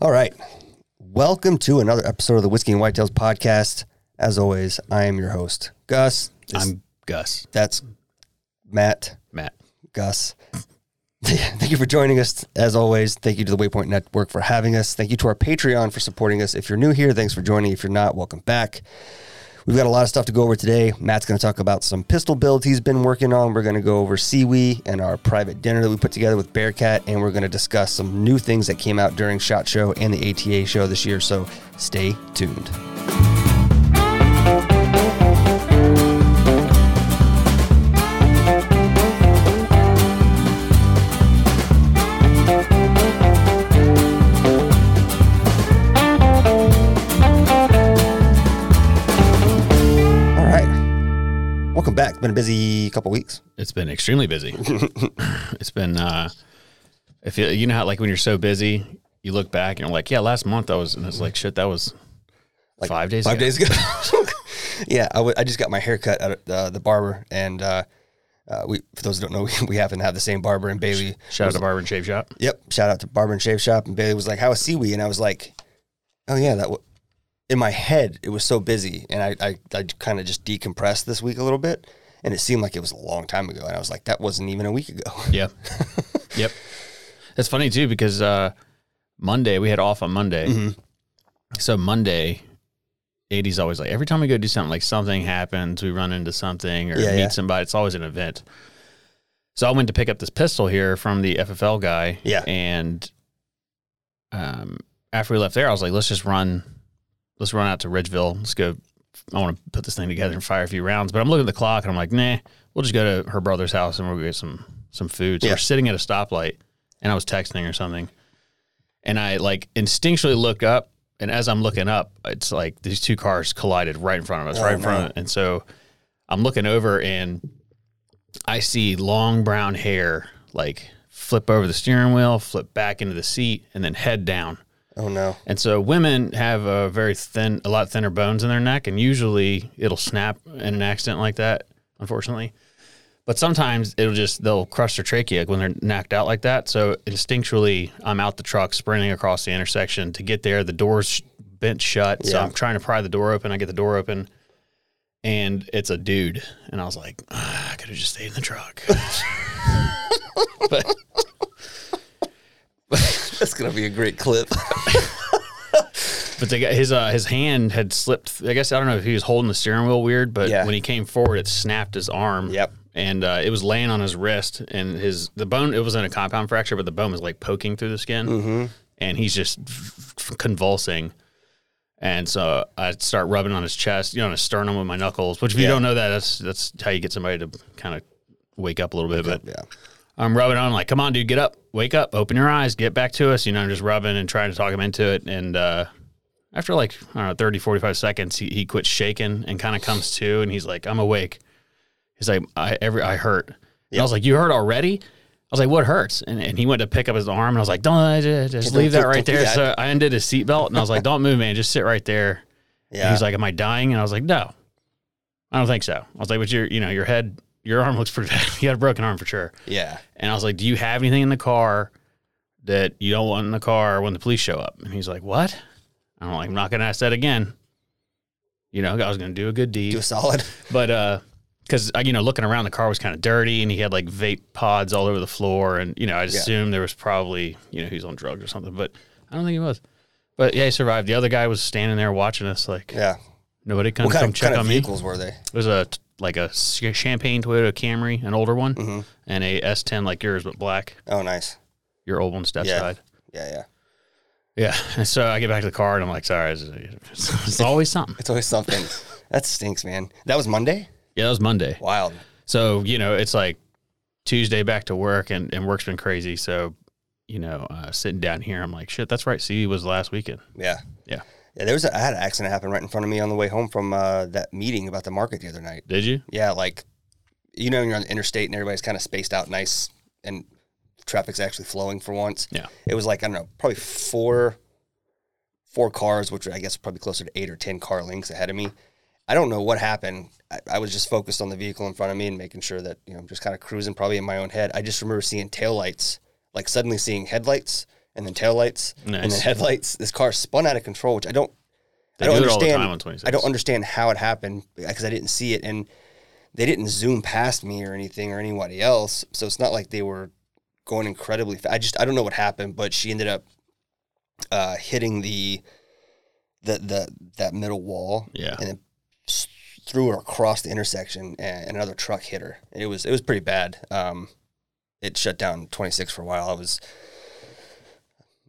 All right. Welcome to another episode of the Whiskey and Whitetails podcast. As always, I am your host, Gus. This- I'm Gus. that's Matt, Matt. Gus. Thank you for joining us. As always, thank you to the Waypoint Network for having us. Thank you to our Patreon for supporting us. If you're new here, thanks for joining. If you're not, welcome back. We've got a lot of stuff to go over today. Matt's going to talk about some pistol builds he's been working on. We're going to go over SEWE and our private dinner that we put together with Bearcat, and we're going to discuss some new things that came out during SHOT Show and the ATA show this year. So stay tuned. Been a busy couple weeks. It's been extremely busy. it's been uh if you, you know how like when you're so busy, you look back and you're like, yeah, last month I was and it's like shit, that was like five days Five ago. days ago. yeah, I, w- I just got my hair cut at uh, the barber, and uh, uh, we for those who don't know, we, we happen to have the same barber and Bailey. Shout out to Barber and Shave Shop. Yep, shout out to Barber and Shave Shop, and Bailey was like, "How was SEWE?" And I was like, "Oh yeah, that." W-. In my head, it was so busy, and I I, I kind of just decompressed this week a little bit, and it seemed like it was a long time ago, and I was like, "That wasn't even a week ago." Yep. yep. It's funny too because uh Monday we had off on Monday. Mm-hmm. So Monday, 80's always like every time we go do something, like something happens, we run into something or Yeah, meet yeah. somebody. It's always an event. So I went to pick up this pistol here from the FFL guy. Yeah. And um, after we left there, I was like, let's just run, let's run out to Ridgeville. Let's go. I want to put this thing together and fire a few rounds. But I'm looking at the clock and I'm like, nah, we'll just go to her brother's house and we'll get some some food. So Yeah. we're sitting at a stoplight and I was texting or something. And I like instinctually look up and as I'm looking up, it's like these two cars collided right in front of us, Oh, right in front of. Uh, and so I'm looking over and I see long brown hair like flip over the steering wheel, flip back into the seat, and then head down. Oh no. And so women have a very thin, a lot thinner bones in their neck, and usually it'll snap in an accident like that, unfortunately. But sometimes it'll just they'll crush their trachea when they're knocked out like that. So instinctually, I'm out the truck sprinting across the intersection to get there. The door's bent shut, so I'm trying to pry the door open. I get the door open, and it's a dude. And I was like, ah, I could have just stayed in the truck. but That's gonna be a great clip. But his uh, his hand had slipped. I guess I don't know if he was holding the steering wheel weird, but Yeah. when he came forward, it snapped his arm. Yep. And uh, it was laying on his wrist, and his the bone. It wasn't a compound fracture, but the bone was like poking through the skin, Mm-hmm. and he's just f- f- convulsing. And so I start rubbing on his chest, you know, on his sternum with my knuckles. Which, if you Yeah. don't know that, that's that's how you get somebody to kind of wake up a little bit. But yeah. I'm rubbing on like, come on, dude, get up, wake up, open your eyes, get back to us. You know, I'm just rubbing and trying to talk him into it. And uh, after like, I don't know, 30, 45 seconds, he, he quits shaking and kind of comes to and he's like, I'm awake. He's like, I every I hurt. And I was like, you hurt already? I was like, what hurts? And, and he went to pick up his arm and I was like, don't, just, just leave that right there. So I undid his seatbelt and I was like, don't move, man. Just sit right there. Yeah. he's like, am I dying? And I was like, no, I don't think so. I was like, but your, you know, your head, your arm looks pretty bad. you got a broken arm for sure. yeah. And I was like, Do you have anything in the car that you don't want in the car when the police show up? And he's like, What? I'm like, I'm not gonna ask that again. You know, I was gonna do a good deed. Do a solid. But uh because you know, looking around the car was kind of dirty and he had like vape pods all over the floor and you know, I Yeah. assumed there was probably, you know, he was on drugs or something, but I don't think he was. But yeah, he survived. The other guy was standing there watching us, like Yeah. nobody come, What kind come of, check kind of on me. vehicles were they? It was a like a champagne Toyota Camry, an older one, Mm-hmm. and a S10 like yours, but black. Oh, nice. Your old one step Yeah. side. Yeah, yeah. Yeah. And so I get back to the car and I'm like, sorry, it's, it's always something. It's always something. that stinks, man. That was Monday? Yeah, that was Monday. Wild. So, you know, it's like Tuesday back to work and, and work's been crazy. So, you know, uh, sitting down here, I'm like, shit, that's right. SEWE, was last weekend. Yeah. Yeah. Yeah, there was a, I had an accident happen right in front of me on the way home from uh, that meeting about the market the other night. Did you? Yeah, like you know, you're on the interstate and everybody's kind of spaced out nice, and traffic's actually flowing for once. Yeah. It was like I don't know, probably four, four cars, which I guess probably closer to eight or ten car lengths ahead of me. I don't know what happened. I, I was just focused on the vehicle in front of me and making sure that you know, I'm just kind of cruising, probably in my own head. I just remember seeing taillights, like suddenly seeing headlights and then taillights and then headlights. This car spun out of control, which I don't. They I don't do it all the understand. time on 26. I don't understand how it happened because I didn't see it, and they didn't zoom past me or anything or anybody else. So it's not like they were going incredibly. fast. I just I don't know what happened, but she ended up uh, hitting the the the that middle wall, Yeah. and then threw her across the intersection, and another truck hit her. It was it was pretty bad. Um, it shut down 26 for a while. I was.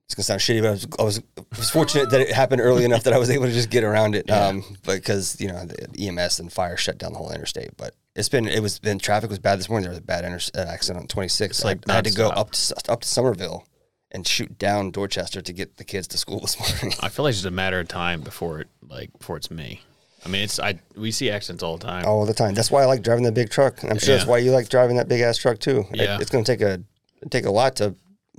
It's gonna sound shitty, but I was, I was I was fortunate that it happened early enough that I was able to just get around it. Um, because you know the EMS and fire shut down the whole interstate. But it's been it was been traffic was bad this morning. There was a bad inter- uh, accident on 26. Like I, I had to go up to up to Summerville and shoot down Dorchester to get the kids to school this morning. I feel like it's just a matter of time before it, like, before it's me. I mean, it's, I, we see accidents all the time. all the time. That's why I like driving the big truck. And I'm sure that's Yeah. why you like driving that big ass truck too. It- Yeah. it's going to take a take a lot to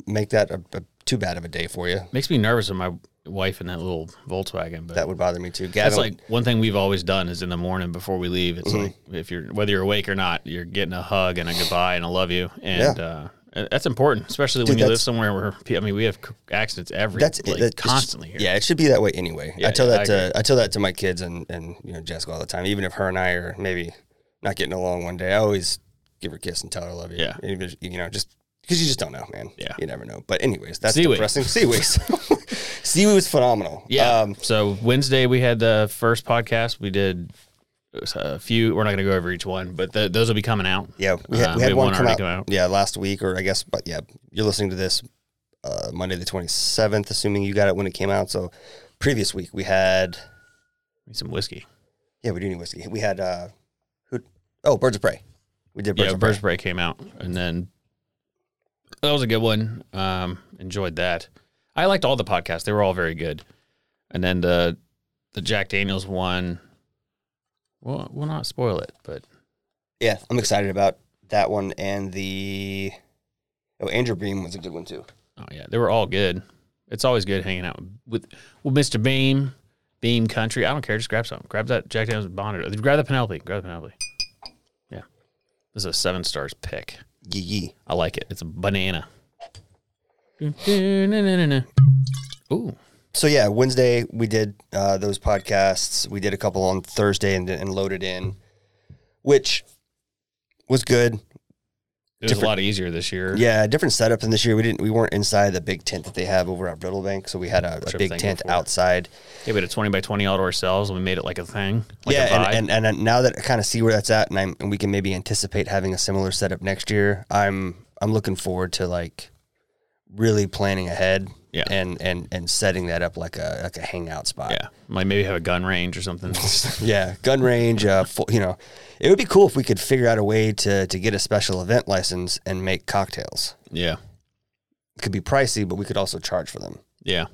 make that a, a too bad of a day for you. Makes me nervous with my wife in that little Volkswagen, but That would bother me too. That's like one thing we've always done is in the morning before we leave. It's Mm-hmm. like if you're whether you're awake or not, you're getting a hug and a goodbye and a love you, and uh, that's important, especially when you live somewhere where I mean we have accidents every that's like, that- constantly here. Yeah, it should be that way anyway. Yeah, I tell yeah, that I to. I tell that to my kids and and you know Jessica all the time. Even if her and I are maybe not getting along one day, I always give her a kiss and tell her I love you. Yeah. Even you know just because you just don't know, man. Yeah. you never know. But anyways, that's SEWE. depressing. SEWE. SEWE was phenomenal. Yeah. Um, so Wednesday we had the first podcast. We did a few. We're not going to go over each one, but the, those will be coming out. Yeah, we had, we had we one had come out, come out. Yeah, last week or I guess, but yeah, you're listening to this uh, Monday the 27th, assuming you got it when it came out. So previous week we had some whiskey. yeah, we do need whiskey. We had uh, who? Oh, Birds of Prey. We did Birds yeah, of Birds Prey. Break came out, and then that was a good one. Um, enjoyed that. I liked all the podcasts; they were all very good. And then the the Jack Daniels one. Well, we'll not spoil it, but Yeah, I'm excited about that one and the oh Andrew Beam was a good one too. oh yeah, they were all good. It's always good hanging out with with Mr. Beam, Beam Country. I don't care, just grab something. Grab that Jack Daniels Bonded. Grab the Penelope. Grab the Penelope. Yeah, this is a seven stars pick. Yee yee. I like it. It's a banana. Ooh. So yeah, Wednesday we did uh, those podcasts. We did a couple on Thursday and, and loaded in, which was good. It was a lot easier this year. Yeah, different setup than this year. We didn't. We weren't inside the big tent that they have over at Brittlebank, so we had a, a big tent before. outside. Yeah, we had a 20 by 20 all to ourselves and we made it like a thing. Like a yeah, vibe. and, and and now that I kind of see where that's at, and I'm and we can maybe anticipate having a similar setup next year. I'm I'm looking forward to like really planning ahead. Yeah. and and and setting that up like a like a hangout spot. yeah. Like maybe have a gun range or something. Yeah, gun range. Uh, full, you know, it would be cool if we could figure out a way to to get a special event license and make cocktails. yeah. It could be pricey, but we could also charge for them. Yeah.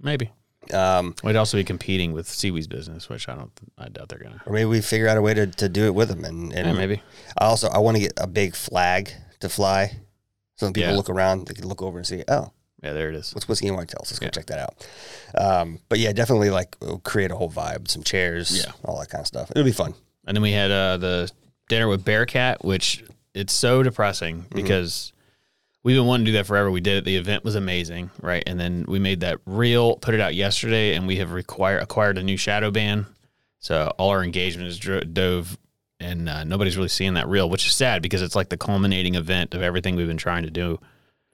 Maybe. Um, We'd also be competing with SEWE's business, which I don't, I doubt they're going to. or maybe we figure out a way to, to do it with them. And, and Yeah, maybe. I also I want to get a big flag to fly, so when people Yeah. look around, they can look over and see, oh, Yeah, there it is. what's whiskey and whitetails? Let's go Yeah. check that out. Um, but yeah, definitely like create a whole vibe, some chairs, Yeah. all that kind of stuff. It'll be fun. And then we had uh, the dinner with Bearcat, which it's so depressing Mm-hmm. because we've been wanting to do that forever. We did it. The event was amazing, right? And then we made that reel, put it out yesterday, and we have require, acquired a new shadow ban. So all our engagement is dro- dove, and uh, nobody's really seeing that reel, which is sad because it's like the culminating event of everything we've been trying to do.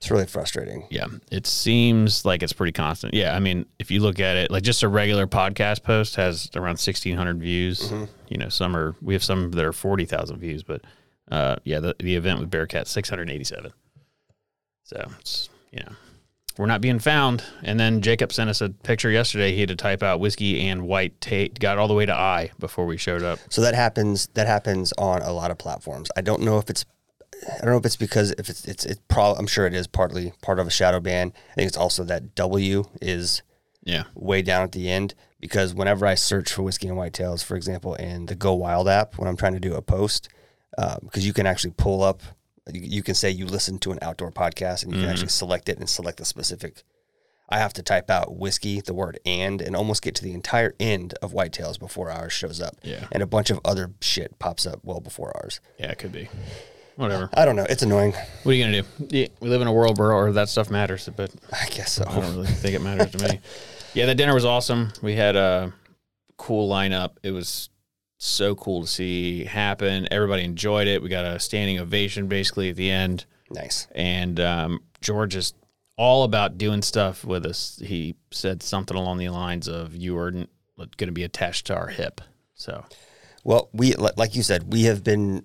It's really frustrating. Yeah, it seems like it's pretty constant. Yeah, I mean, if you look at it, like just a regular podcast post has around sixteen hundred views. You know, some are we have some that are forty thousand views, but uh, yeah, the the event with Bearcat six hundred eighty seven. So it's you know we're not being found. And then Jacob sent us a picture yesterday. He had to type out whiskey and white tape. Got all the way to I before we showed up. So that happens. That happens on a lot of platforms. I don't know if it's. I don't know if it's because if it's it's it's probably I'm sure it is partly part of a shadow ban. I think it's also that W is Yeah, way down at the end because whenever I search for whiskey and whitetails, for example, in the Go Wild app, when I'm trying to do a post, uh, because you can actually pull up, you, you can say you listen to an outdoor podcast and you can mm-hmm. actually select it and select the specific. I have to type out whiskey, the word and, and almost get to the entire end of whitetails before ours shows up. Yeah. And a bunch of other shit pops up well before ours. yeah, it could be. Whatever. I don't know. It's annoying. What are you gonna do? Yeah, we live in a world where that stuff matters, but I guess so. I don't really think it matters to me. Yeah, the dinner was awesome. We had a cool lineup. It was so cool to see happen. Everybody enjoyed it. We got a standing ovation basically at the end. Nice. And um, George is all about doing stuff with us. He said something along the lines of, "You are going to be attached to our hip." So Well, we like you said, we have been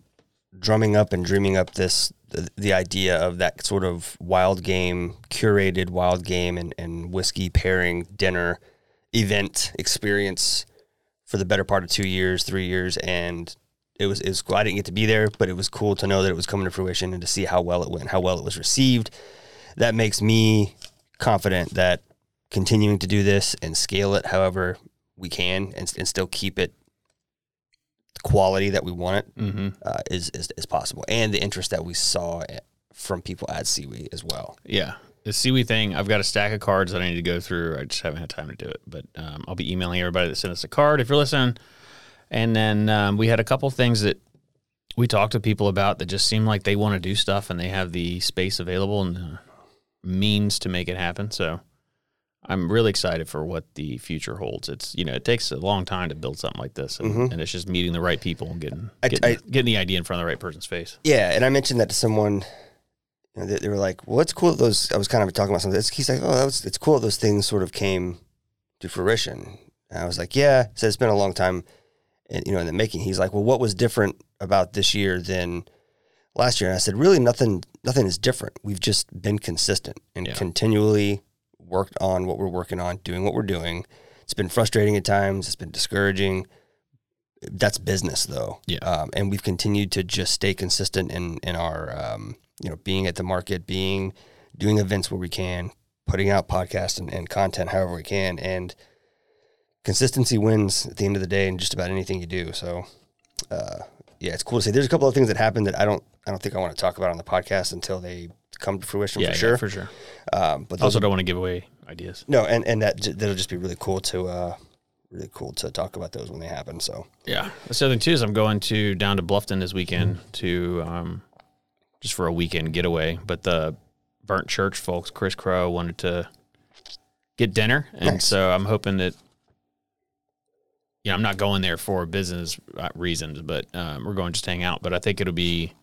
drumming up and dreaming up this the, the idea of that sort of wild game, curated wild game and, and whiskey pairing dinner event experience for the better part of two years, three years, and it was it was cool. I didn't get to be there, but it was cool to know that it was coming to fruition and to see how well it went, how well it was received. That makes me confident that continuing to do this and scale it however we can and, and still keep it quality that we want it mhm. uh, is, is is possible, and the interest that we saw from people at SEWE as well. Yeah. The SEWE thing, I've got a stack of cards that I need to go through. I just haven't had time to do it. But um, I'll be emailing everybody that sent us a card if you're listening. And then um, we had a couple things that we talked to people about that just seem like they want to do stuff and they have the space available and the means to make it happen. So I'm really excited for what the future holds. It's, you know, it takes a long time to build something like this. And, mm-hmm. and it's just meeting the right people and getting, I- getting, I- getting the idea in front of the right person's face. Yeah, and I mentioned that to someone. You know, they, they were like, "Well, it's cool." That those I was kind of talking about something. He's like, "Oh, that was it's cool. that Those things sort of came to fruition." And I was like, "Yeah." So it's been a long time, and you know, in the making. He's like, "Well, what was different about this year than last year?" And I said, "Really, nothing. Nothing is different. We've just been consistent and Yeah. continually worked on what we're working on, doing what we're doing. It's been frustrating at times. It's been discouraging." that's business though. Yeah. Um, and we've continued to just stay consistent in in our um, you know being at the market, being doing events where we can, putting out podcasts and, and content however we can, and consistency wins at the end of the day in just about anything you do. So uh, yeah, it's cool to see. There's a couple of things that happened that I don't I don't think I want to talk about on the podcast until they come to fruition Yeah, for yeah, sure. for sure. Um, but Also, don't want to give away ideas. no, and and that that'll just be really cool to uh, really cool to talk about those when they happen. So Yeah. The other thing too is I'm going to down to Bluffton this weekend to um, just for a weekend getaway. But the Burnt Church folks, Chris Crow, wanted to get dinner, and Nice. so I'm hoping that. You know, I'm not going there for business uh, reasons, but um, we're going just to hang out. But I think it'll be,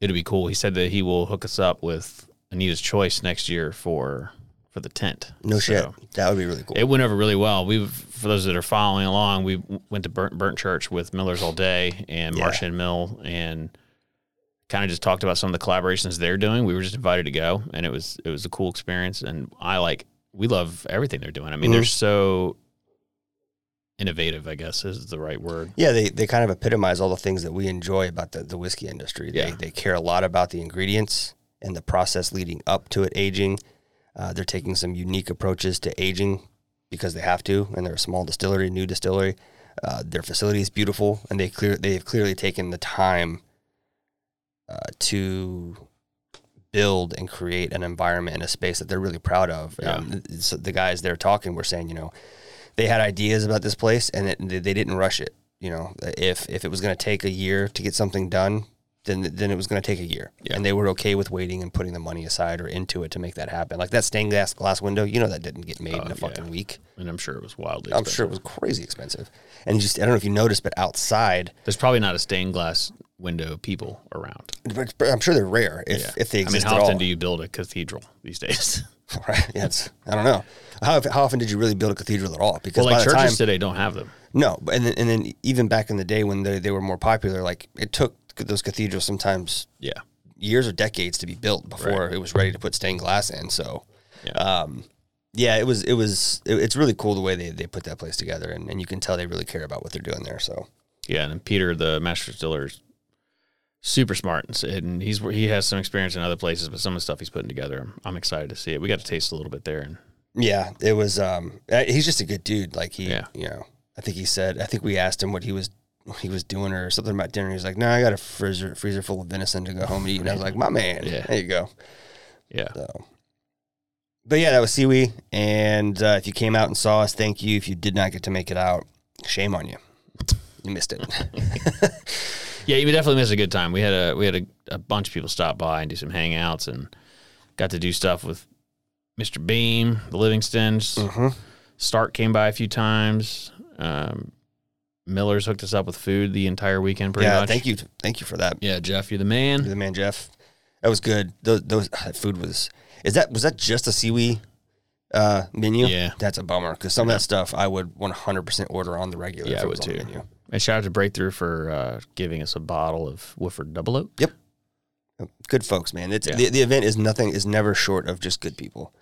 it'll be cool. He said that he will hook us up with Anita's Choice next year for for the tent. no shit, that would be really cool. it went over really well. We, for those that are following along, we went to Burnt, Burnt Church with Millers all day and Yeah. Marsh Hen Mill, and kind of just talked about some of the collaborations they're doing. We were just invited to go, and it was it was a cool experience. And I like we love everything they're doing. I mean, they're Mhm. so innovative. I guess is the right word. Yeah, they, they kind of epitomize all the things that we enjoy about the, the whiskey industry. They, Yeah. they care a lot about the ingredients and the process leading up to it aging. Uh, they're taking some unique approaches to aging because they have to, and they're a small distillery, new distillery. Uh, their facility is beautiful, and they clear they have clearly taken the time uh, to build and create an environment and a space that they're really proud of. Yeah. So the guys they're talking were saying, you know, they had ideas about this place and it, they they didn't rush it. You know, if if it was going to take a year to get something done, then then it was going to take a year, Yeah. and they were okay with waiting and putting the money aside or into it to make that happen. Like that stained glass glass window, you know, that didn't get made in Oh, a yeah. fucking week. And I'm sure it was wildly. I'm sure it was crazy expensive. And just I don't know if you noticed, but outside, There's probably not a stained glass window people around. But, but I'm sure they're rare if, Yeah. if they exist. I mean, how often do you build a cathedral these days? right? Yeah, it's, I don't know. How, how often did you really build a cathedral at all? Because well, like churches time, today don't have them. no, but- and then, and then even back in the day when they, they were more popular, like it took those cathedrals sometimes Yeah. years or decades to be built before Right. it was ready to put stained glass in. So, Yeah. um, yeah, it was it was it, it's really cool the way they, they put that place together, and, and you can tell they really care about what they're doing there. So, Yeah, and then Peter, the master distiller, is super smart, and, and he's he has some experience in other places, but some of the stuff he's putting together, I'm, I'm excited to see it. We got to taste a little bit there, and yeah, it was. Um, uh, he's just a good dude. Like he, Yeah. you know, I think he said. I think we asked him what he was what he was doing or something about dinner. He's like, "No, I got a freezer freezer full of venison to go home and eat." And I was like, "My man, Yeah. there you go." yeah, So, but yeah, that was SEWE. And uh, if you came out and saw us, thank you. If you did not get to make it out, shame on you. You missed it. yeah, you definitely missed a good time. We had a we had a, a bunch of people stop by and do some hangouts, and got to do stuff with Mr. Beam, the Livingstons. Mhm. Stark came by a few times. Um, Miller's hooked us up with food the entire weekend, pretty yeah, much. thank you, thank you for that. Yeah, Jeff, you're the man. You're the man, Jeff. That was good. Those, those that food was. Is that was that just a SEWE uh, menu? Yeah. that's a bummer because some of that stuff I would 100% order on the regular. Yeah, I would too. And shout out to Breakthrough for uh, giving us a bottle of Woodford Double Oak. Yep. Good folks, man. It's Yeah. the, the event is nothing is never short of just good people.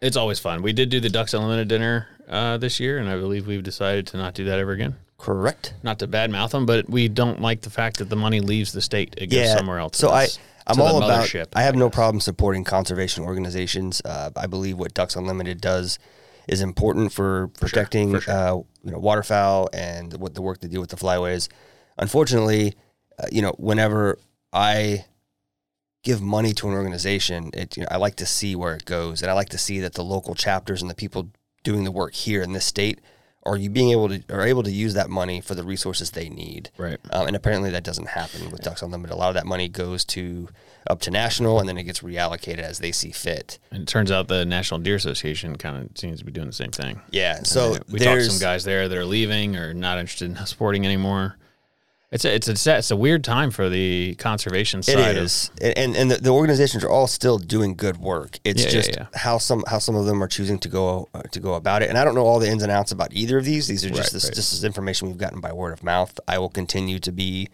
It's always fun. We did do the Ducks Unlimited dinner uh, this year, and I believe we've decided to not do that ever again. Correct. Not to badmouth them, but we don't like the fact that the money leaves the state; it goes somewhere else. So I, It's I'm to the all about. mothership, I have no problem supporting conservation organizations. Uh, I believe what Ducks Unlimited does is important for protecting, for sure. Uh, you know, waterfowl and what the work they do with the flyways. Unfortunately, uh, you know, whenever I give money to an organization, it you know, I like to see where it goes, and I like to see that the local chapters and the people doing the work here in this state are you being able to are able to use that money for the resources they need. Right. Um, and apparently that doesn't happen with Ducks Unlimited. A lot of that money goes to up to national, and then it gets reallocated as they see fit. And it turns out the National Deer Association kind of seems to be doing the same thing. Yeah. So Uh, we talked to some guys there that are leaving or not interested in supporting anymore. It's a, it's a it's a weird time for the conservation It side. of- and and the, the organizations are all still doing good work. It's Yeah, yeah, just yeah. how some how some of them are choosing to go uh, to go about it. And I don't know all the ins and outs about either of these. These are just Right, this right. this is information we've gotten by word of mouth. I will continue to be,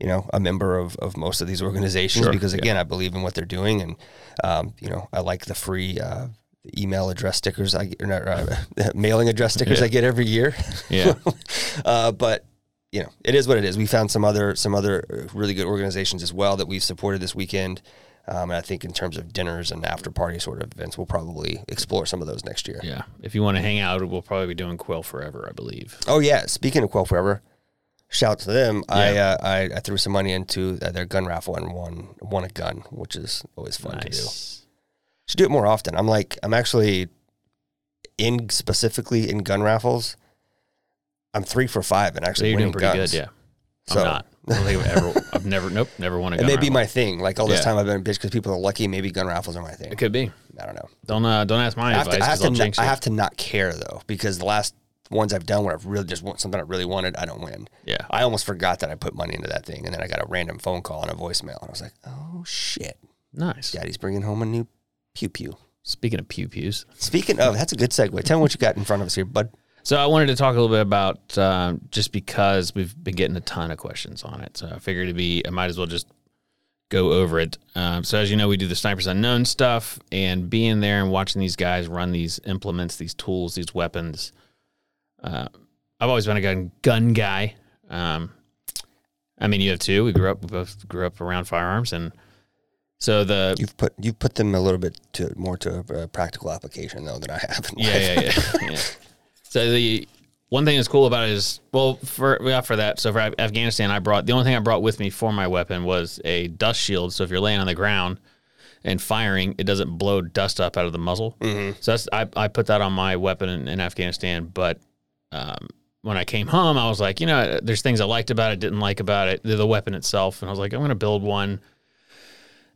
you know, a member of, of most of these organizations Sure, because yeah. again, I believe in what they're doing, and um, you know, I like the free. Uh, email address stickers I get, or not, uh, mailing address stickers Yeah. I get every year. Yeah. uh, but you know, it is what it is. We found some other some other uh, really good organizations as well that we've supported this weekend. Um, and I think in terms of dinners and after party sort of events, we'll probably explore some of those next year. yeah. If you want to hang out, we'll probably be doing Quail Forever, I believe. Oh yeah, speaking of Quail Forever, shout out to them. I, uh, I I threw some money into uh, their gun raffle and won won a gun, which is always fun to do. Should do it more often. I'm like I'm actually in specifically in gun raffles. I'm three for five and So actually you're winning doing pretty guns. good, yeah. So- I'm not. I don't think I've ever. I've never. Nope. Never won a It gun. may be my thing. Like all this Yeah. time I've been bitch because people are lucky. Maybe gun raffles are my thing. It could be. I don't know. Don't uh, don't ask my I advice to, I have to, not, I have to not care though because the last ones I've done where I've really just want something I really wanted, I don't win. Yeah. I almost forgot that I put money into that thing, and then I got a random phone call and a voicemail, and I was like, "Oh shit, Nice. Daddy's bringing home a new pew pew." Speaking of pew pews, Speaking of, that's a good segue. Tell me what you got in front of us here, bud. so I wanted to talk a little bit about um, just because we've been getting a ton of questions on it. So I figured it'd be I might as well just go over it. Um, so as you know, we do the snipers unknown stuff, and being there and watching these guys run these implements, these tools, these weapons. Uh, I've always been a gun gun guy. Um, I mean, you have too. We grew up, we both grew up around firearms, and so the You've put you've put them a little bit to more to a practical application though than I have. Yeah, yeah, yeah. yeah. So the one thing that's cool about it is, well, for yeah, for that. So for Afghanistan, I brought the only thing I brought with me for my weapon was a dust shield. So if you're laying on the ground and firing, it doesn't blow dust up out of the muzzle. Mm-hmm. So that's I, I put that on my weapon in, in Afghanistan. But um, when I came home, I was like, you know, there's things I liked about it, didn't like about it, the, the weapon itself, and I was like, I'm going to build one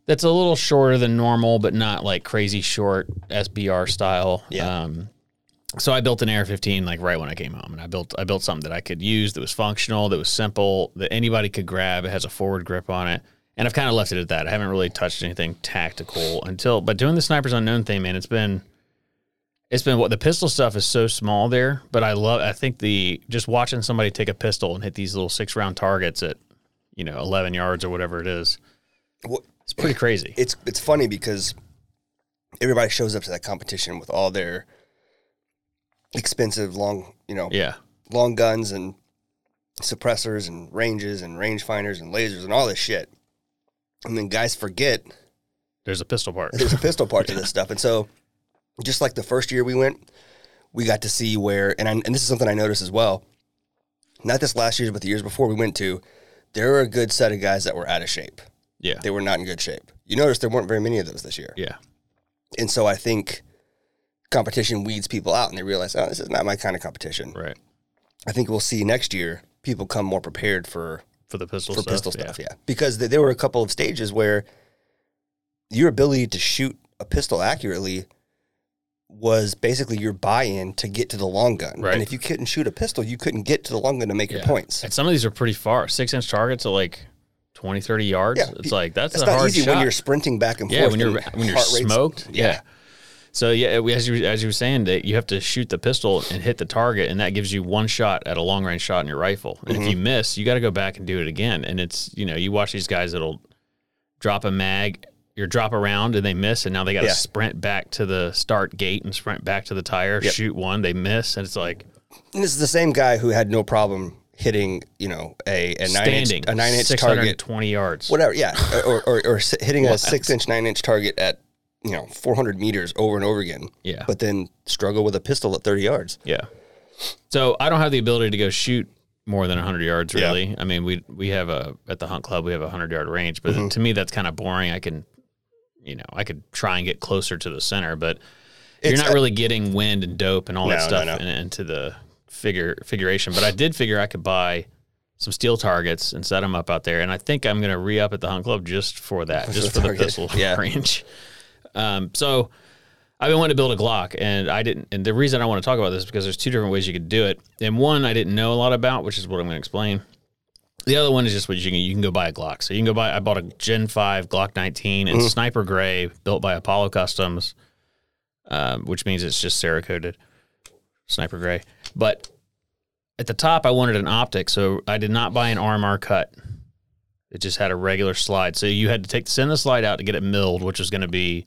that's a little shorter than normal, but not like crazy short SBR style. Yeah. Um, so I built an AR-15 like right when I came home, and I built I built something that I could use that was functional, that was simple, that anybody could grab. It has a forward grip on it, and I've kind of left it at that. I haven't really touched anything tactical until, but doing the snipers unknown thing, man, it's been it's been what the pistol stuff is so small there, but I love. I think the just watching somebody take a pistol and hit these little six round targets at you know eleven yards or whatever it is, Well, it's pretty crazy. it's it's funny because everybody shows up to that competition with all their expensive long, you know, Yeah, long guns and suppressors and ranges and rangefinders and lasers and all this shit. And then guys forget there's a pistol part. there's a pistol part to this stuff. And so, just like the first year we went, we got to see where, and I, and this is something I noticed as well. Not this last year, but the years before we went to, there were a good set of guys that were out of shape. Yeah, They were not in good shape. You notice there weren't very many of those this year. yeah, And so I think competition weeds people out and they realize, oh, this is not my kind of competition. right I think we'll see next year people come more prepared for for the pistol for stuff. pistol yeah. stuff, yeah. Because th- there were a couple of stages where your ability to shoot a pistol accurately was basically your buy-in to get to the long gun. Right. And if you couldn't shoot a pistol, you couldn't get to the long gun to make your points. And some of these are pretty far. Six inch targets are like 20, 30 yards. Yeah, it's like that's, That's a not hard easy shot. when you're sprinting back and yeah, forth. when you're when you're smoked. Yeah. So yeah, we- as you as you were saying that you have to shoot the pistol and hit the target, and that gives you one shot at a long range shot in your rifle. And Mm-hmm. if you miss, you got to go back and do it again. And it's you know you watch these guys that'll drop a mag, or drop around and they miss, and now they got to Yeah. sprint back to the start gate and sprint back to the tire, Yep. shoot one, they miss, and it's like And this is the same guy who had no problem hitting, you know, a, a nine inch a nine inch target twenty yards. whatever. Yeah, or or, or hitting a six inch, nine inch target at you know 400 meters over and over again. Yeah. but then struggle with a pistol at 30 yards. Yeah. So I don't have the ability to go shoot more than 100 yards Yeah. really. I mean, we we have a at the hunt club we have a 100 yard range, Mm-hmm. but to me that's kind of boring. I can you know, I could try and get closer to the center, but It's you're not a- really getting wind and dope and all that No, no, stuff no. in- into the figure figuration. But I did figure I could buy some steel targets and set them up out there, and I think I'm going to re up at the hunt club just for that, just for the pistol Yeah. range. Um, so I've been wanting to build a Glock, and I didn't. And the reason I want to talk about this is because there's two different ways you could do it. And one I didn't know a lot about, which is what I'm going to explain. The other one is just what you can you can go buy a Glock. So you can go buy. I bought a Gen Five Glock 19 Mm-hmm. in Sniper Gray, built by Apollo Customs, um, which means it's just Cerakoted Sniper Gray. But at the top, I wanted an optic, so I did not buy an RMR cut. It just had a regular slide. So you had to take send the slide out to get it milled, which was going to be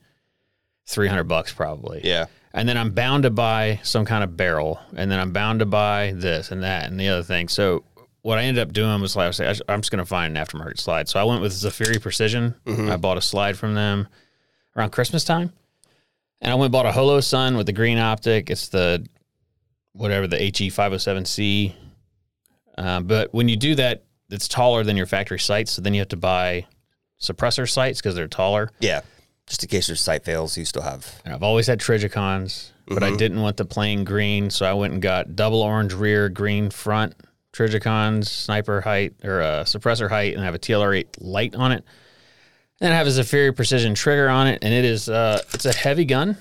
three hundred bucks probably. Yeah, And then I'm bound to buy some kind of barrel, and then I'm bound to buy this and that and the other thing. So what I ended up doing was like I was like, I'm just going to find an aftermarket slide. So I went with Zaffiri Precision. I bought a slide from them around Christmas time, and I went and bought a Holosun with the green optic. It's the whatever the HE 507C. Um, but when you do that, it's taller than your factory sights. So then you have to buy suppressor sights because they're taller. yeah. Just in case your sight fails, you still have. And I've always had Trijicons, but I didn't want the plain green, so I went and got double orange rear, green front Trijicons, sniper height or uh, suppressor height, and I have a TLR8 light on it. And I have a Zaffiri precision trigger on it, and it is uh, it's a heavy gun,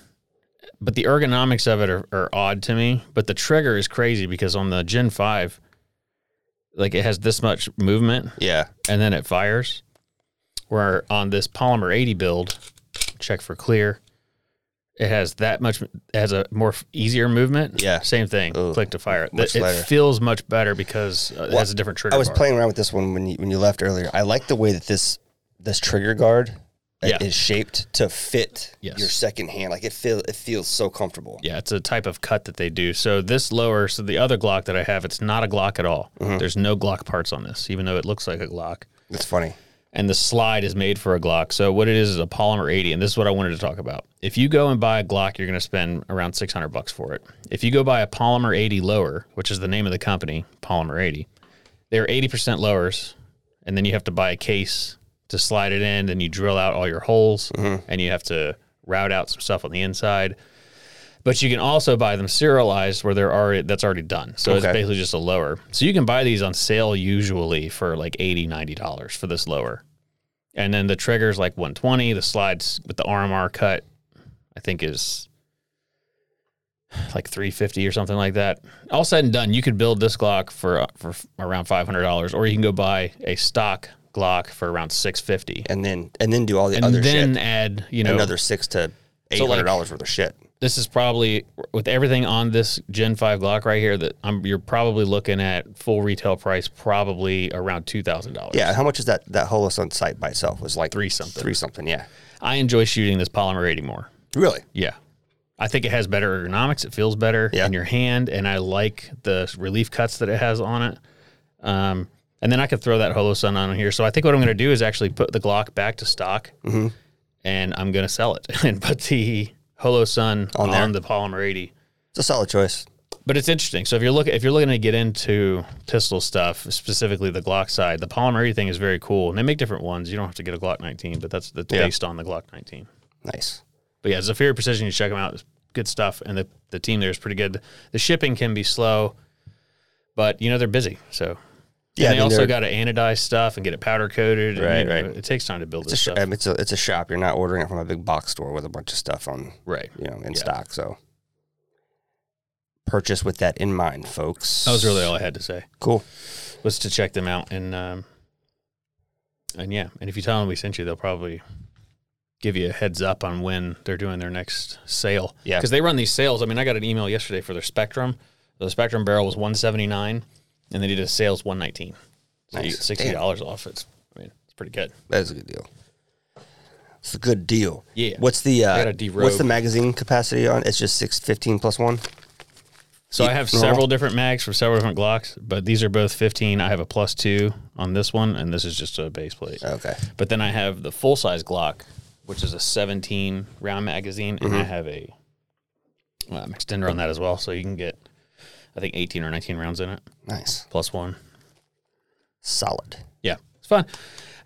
but the ergonomics of it are, are odd to me. But the trigger is crazy because on the Gen Five, like it has this much movement, Yeah, and then it fires. Where on this polymer 80 build, check for clear, it has that much. It has a more easier movement. Yeah. same thing. Ugh, Click to fire. it. much It lighter. feels much better because uh, it has a different trigger. I was bar. playing around with this one when you when you left earlier. I like the way that this this trigger guard uh, Yeah. is shaped to fit Yes. your second hand. Like it feel it feels so comfortable. Yeah, it's a type of cut that they do. So this lower, so the other Glock that I have, it's not a Glock at all. Mm-hmm. There's no Glock parts on this, even though it looks like a Glock. It's funny. And the slide is made for a Glock. So what it is is a polymer 80, and this is what I wanted to talk about. If you go and buy a Glock, you're going to spend around 600 bucks for it. If you go buy a polymer 80 lower, which is the name of the company, Polymer 80, they're 80% lowers, and then you have to buy a case to slide it in. Then you drill out all your holes, mm-hmm. and you have to route out some stuff on the inside. But you can also buy them serialized where they're already that's already done. So it's basically just a lower. So you can buy these on sale usually for like 80 $90 for this lower. And then the trigger's like 120. The slides with the RMR cut, I think is like 350 or something like that. All said and done, you could build this Glock for uh, for around $500 or you can go buy a stock Glock for around 650 and then and then do all the other shit. and other then shit. add, you know, Another six to eight So, like- dollars worth of shit. This is probably with everything on this Gen 5 Glock right here that I'm you're probably looking at full retail price probably around $2,000. Yeah, how much is that that Holosun sight by itself? Was like Three something. Three something, yeah. I enjoy shooting this polymer 80 more. Really? Yeah. I think it has better ergonomics. It feels better Yeah. in your hand, and I like the relief cuts that it has on it. Um, and then I could throw that Holosun on here. So I think what I'm going to do is actually put the Glock back to stock, Mm-hmm. and I'm going to sell it and put the Holosun On on, the Polymer 80. It's a solid choice. But it's interesting. So if you're looking if you're looking to get into pistol stuff, specifically the Glock side, the Polymer 80 thing is very cool, and they make different ones. You don't have to get a Glock 19, but that's that's Yeah. based on the Glock 19. Nice. But yeah, Zaffiri Precision, you check them out. It's good stuff, and the the team there is pretty good. The shipping can be slow, but you know they're busy. So Yeah, I they mean, also got to anodize stuff and get it powder coated. and, Right, know, right. It takes time to build It's a, this sh- stuff. um, it's a it's a shop. You're not ordering it from a big box store with a bunch of stuff on right. you know in Yeah. stock. So purchase with that in mind, folks. That was really all I had to say. cool. Was to check them out and um, and yeah, and if you tell them we sent you, they'll probably give you a heads up on when they're doing their next sale. Yeah. because they run these sales. I mean, I got an email yesterday for their Spectrum. The Spectrum barrel was one seventy nine, and they did a sales one nineteen. So you Nice. get sixty dollars off. It's I mean, it's pretty good. That is a good deal. It's a good deal. Yeah. What's the uh, what's the magazine capacity on? It's just six fifteen plus one. So I have several different mags for several different Glocks, but these are both 15. I have a plus two on this one, and this is just a base plate. Okay. But then I have the full size Glock, which is a 17 round magazine, and Mm-hmm. I have a um, extender on that as well. So you can get, I think, 18 or 19 rounds in it, Nice. plus one. Solid. Yeah, it's fun.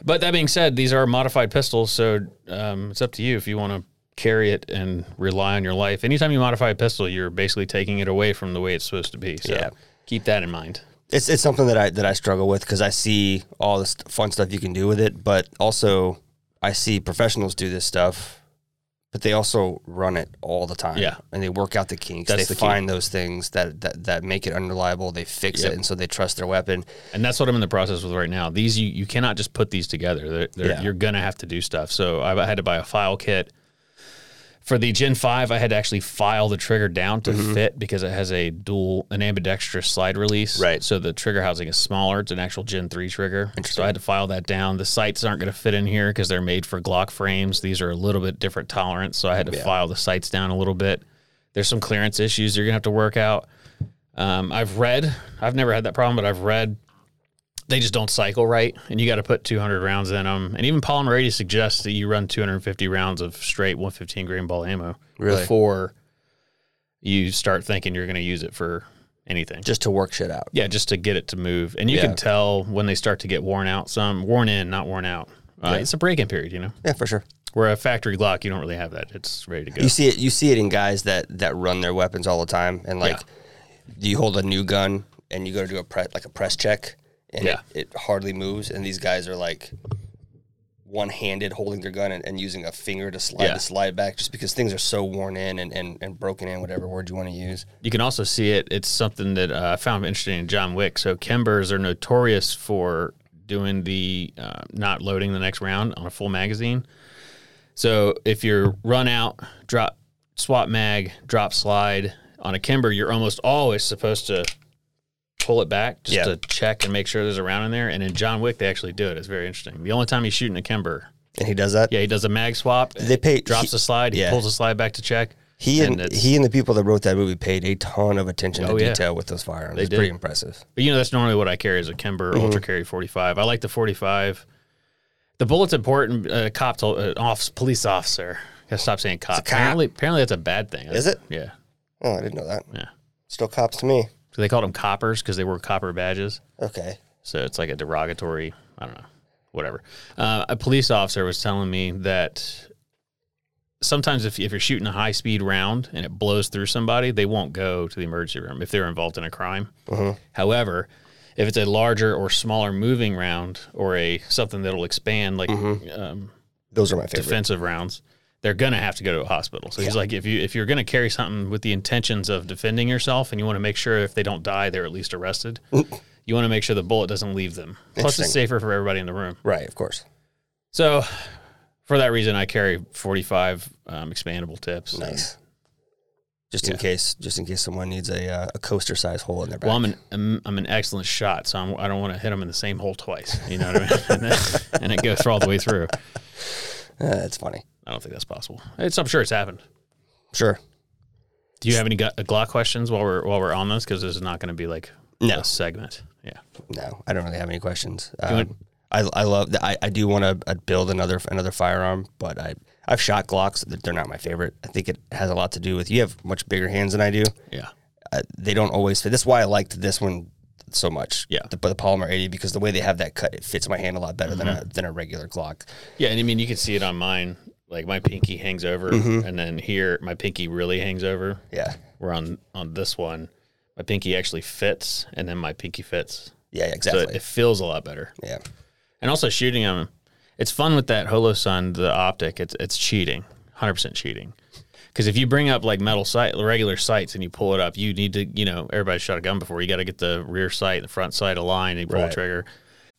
But that being said, these are modified pistols, so um, it's up to you if you want to carry it and rely on your life. Anytime you modify a pistol, you're basically taking it away from the way it's supposed to be. So Yeah. keep that in mind. It's it's something that I that I struggle with because I see all this fun stuff you can do with it, but also I see professionals do this stuff, but they also run it all the time. Yeah. and they work out the kinks. That's they the key. find those things that, that that make it unreliable. They fix Yep. it, and so they trust their weapon. And that's what I'm in the process with right now. These you, you cannot just put these together. They're, they're, Yeah. You're gonna have to do stuff. So I had to buy a file kit for the Gen Five. I had to actually file the trigger down to fit because it has a dual an ambidextrous slide release. Right. So the trigger housing is smaller. It's an actual Gen Three trigger. So I had to file that down. The sights aren't going to fit in here because they're made for Glock frames. These are a little bit different tolerance. So I had to Yeah. file the sights down a little bit. There's some clearance issues you're gonna have to work out. Um, I've read, I've never had that problem, but I've read they just don't cycle right, and you got to put 200 rounds in them. And even Polymer 80 suggests that you run 250 rounds of straight 115 grain ball ammo Really? before you start thinking you're going to use it for anything. just to work shit out. yeah, just to get it to move, and you Yeah. can tell when they start to get worn out. Some worn in, not worn out. Uh, Yeah. It's a break-in period, you know. Yeah, for sure. Where a factory Glock, you don't really have that. It's ready to go. You see it. You see it in guys that that run their weapons all the time, and like, do you hold a new gun and you go to do a press like a press check, and Yeah. it, it hardly moves, and these guys are like one handed holding their gun and, and using a finger to slide Yeah. to slide back, just because things are so worn in and, and, and broken in, whatever word you want to use. You can also see it. It's something that uh, I found interesting in John Wick. So Kimbers are notorious for doing the uh, not loading the next round on a full magazine. So if you're run out, drop, swap mag, drop slide on a Kimber, you're almost always supposed to pull it back just Yeah. to check and make sure there's a round in there. And in John Wick, they actually do it. It's very interesting. The only time he's shooting a Kimber, And he does that. yeah, he does a mag swap. They pay drops he, the slide, he yeah. pulls the slide back to check. he and, it's- he and the people that wrote that movie paid a ton of attention Oh, to yeah. detail with those firearms. They it's did. pretty impressive. But you know, that's normally what I carry is a Kimber Mm-hmm. Ultra Carry 45. I like the 45. The bullet's important. Uh, cop told uh, off police officer. Gotta stop saying cop. cop. Apparently, apparently that's a bad thing. Is it? Yeah, Oh, I didn't know that. yeah. Still cops to me. So they called them coppers because they wore copper badges. Okay. So it's like a derogatory. I don't know, whatever. Uh, a police officer was telling me that sometimes if, if you're shooting a high speed round and it blows through somebody, they won't go to the emergency room if they're involved in a crime. However, if it's a larger or smaller moving round or a something that'll expand like um, Those are my favorite. defensive rounds, they're gonna have to go to a hospital. So he's like, if you if you're gonna carry something with the intentions of defending yourself, and you want to make sure if they don't die, they're at least arrested. you want to make sure the bullet doesn't leave them. Plus, it's safer for everybody in the room. Right, of course. So, for that reason, I carry 45 um, expandable tips. Nice. Just in case, just in case someone needs a uh, a coaster size hole in their back. Well, I'm an I'm, I'm an excellent shot, so I'm, I don't want to hit them in the same hole twice. You know what I mean? and, then, and it goes through all the way through. Uh, that's funny. I don't think that's possible. It's I'm sure it's happened. Sure. Do you have any Glo- Glock questions while we're while we're on this? Because this is not going to be like No. a segment. Yeah. No, I don't really have any questions. Um, want- I I love. I, I do want to uh, build another another firearm, but I I've shot Glocks. They're not my favorite. I think it has a lot to do with you have much bigger hands than I do. Yeah. Uh, they don't always fit. That's why I liked this one so much. Yeah. the, the Polymer 80 because the way they have that cut, it fits my hand a lot better than Mm-hmm. a than a regular Glock. Yeah, and I mean you can see it on mine. Like my pinky hangs over, Mm-hmm. and then here my pinky really hangs over. Yeah, Where on on this one, my pinky actually fits, and then my pinky fits. yeah, exactly. So it, it feels a lot better. yeah, And also shooting them, it's fun with that Holosun, the optic. It's it's cheating, hundred percent cheating. Because if you bring up like metal sight, regular sights, and you pull it up, you need to, you know, everybody shot a gun before. You got to get the rear sight, the front sight aligned, and you pull Right. the trigger.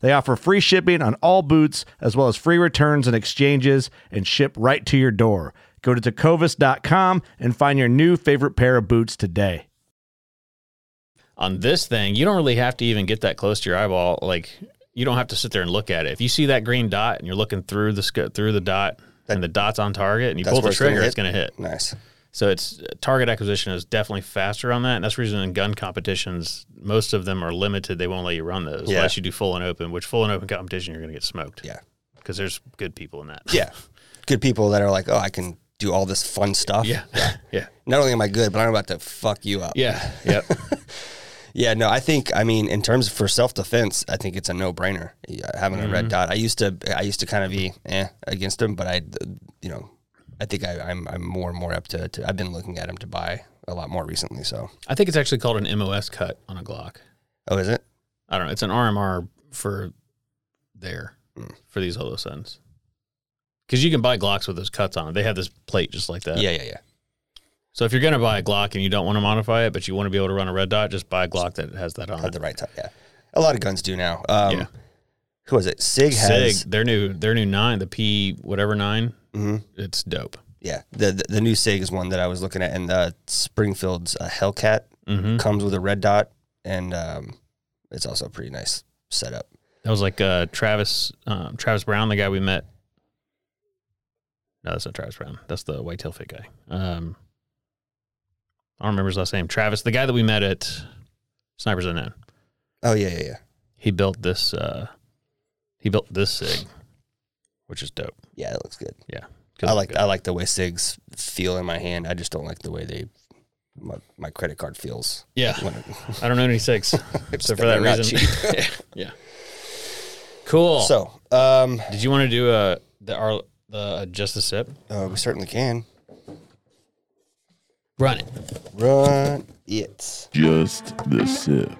They offer free shipping on all boots, as well as free returns and exchanges, and ship right to your door. Go to tecovas.com and find your new favorite pair of boots today. On this thing, you don't really have to even get that close to your eyeball. Like you don't have to sit there and look at it. If you see that green dot and you're looking through the through the dot, and the dot's on target, and you pull the trigger, it's going to hit. nice. So it's target acquisition is definitely faster on that. And that's the reason in gun competitions, most of them are limited. They won't let you run those Yeah. unless you do full and open, which full and open competition, you're going to get smoked. Yeah, Because there's good people in that. yeah. Good people that are like, oh, I can do all this fun stuff. Yeah. Yeah. Not only am I good, but I'm about to fuck you up. Yeah. Yep. Yeah, no, I think I mean in terms for self defense, I think it's a no brainer having a Mm-hmm. red dot. I used to I used to kind of be eh against them, but I you know I think I, I'm I'm more and more up to, to I've been looking at them to buy a lot more recently. So I think it's actually called an MOS cut on a Glock. oh, is it? I don't know. It's an RMR for there Hmm. for these Holosuns. Because you can buy Glocks with those cuts on it. They have this plate just like that. Yeah, yeah, yeah. So if you're going to buy a Glock and you don't want to modify it, but you want to be able to run a red dot, just buy a Glock that has that on it. the right time. Yeah, a lot of guns do now. Um, Yeah. Who was it? Sig has. Sig, their new their new nine, the P whatever nine, Mhm. it's dope. Yeah, the, the the new Sig is one that I was looking at, and uh, Springfield's uh, Hellcat Mm-hmm. comes with a red dot, and um, it's also a pretty nice setup. That was like uh, Travis um, Travis Brown, the guy we met. No, that's not Travis Brown. That's the whitetail fit guy. Um, I don't remember his last name. Travis, the guy that we met at Snipers Unknown. Oh yeah, yeah, yeah. He built this. Uh, he built this sig, which is dope. Yeah, it looks good. Yeah, I like I like the way Sigs feel in my hand. I just don't like the way they my, my credit card feels. Yeah, When it, I don't know any sigs, so for that reason, yeah, yeah. Cool. so, um, did you want to do a the our the uh, just a sip? uh, we certainly can Run it. run it. Just the sip.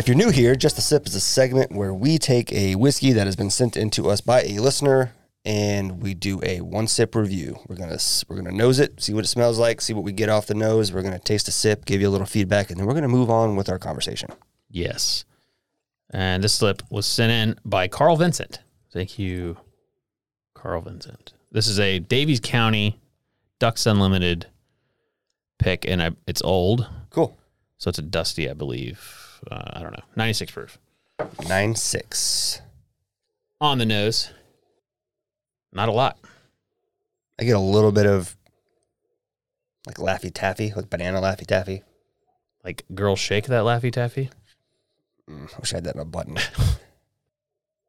If you're new here, Just a Sip is a segment where we take a whiskey that has been sent in to us by a listener and we do a one sip review. We're gonna we're gonna nose it, see what it smells like, see what we get off the nose. We're gonna taste a sip, give you a little feedback, and then we're gonna move on with our conversation. Yes. And this slip was sent in by Carl Vincent. Thank you, Carl Vincent. This is a Daviess County Ducks Unlimited pick, and I, it's old, Cool. so it's a dusty, I believe. Uh, I don't know, 96 proof. Nine six. On the nose, not a lot. I get a little bit of like Laffy Taffy, like banana Laffy Taffy. Like girl shake that Laffy Taffy. Mm, wish I had that in a button.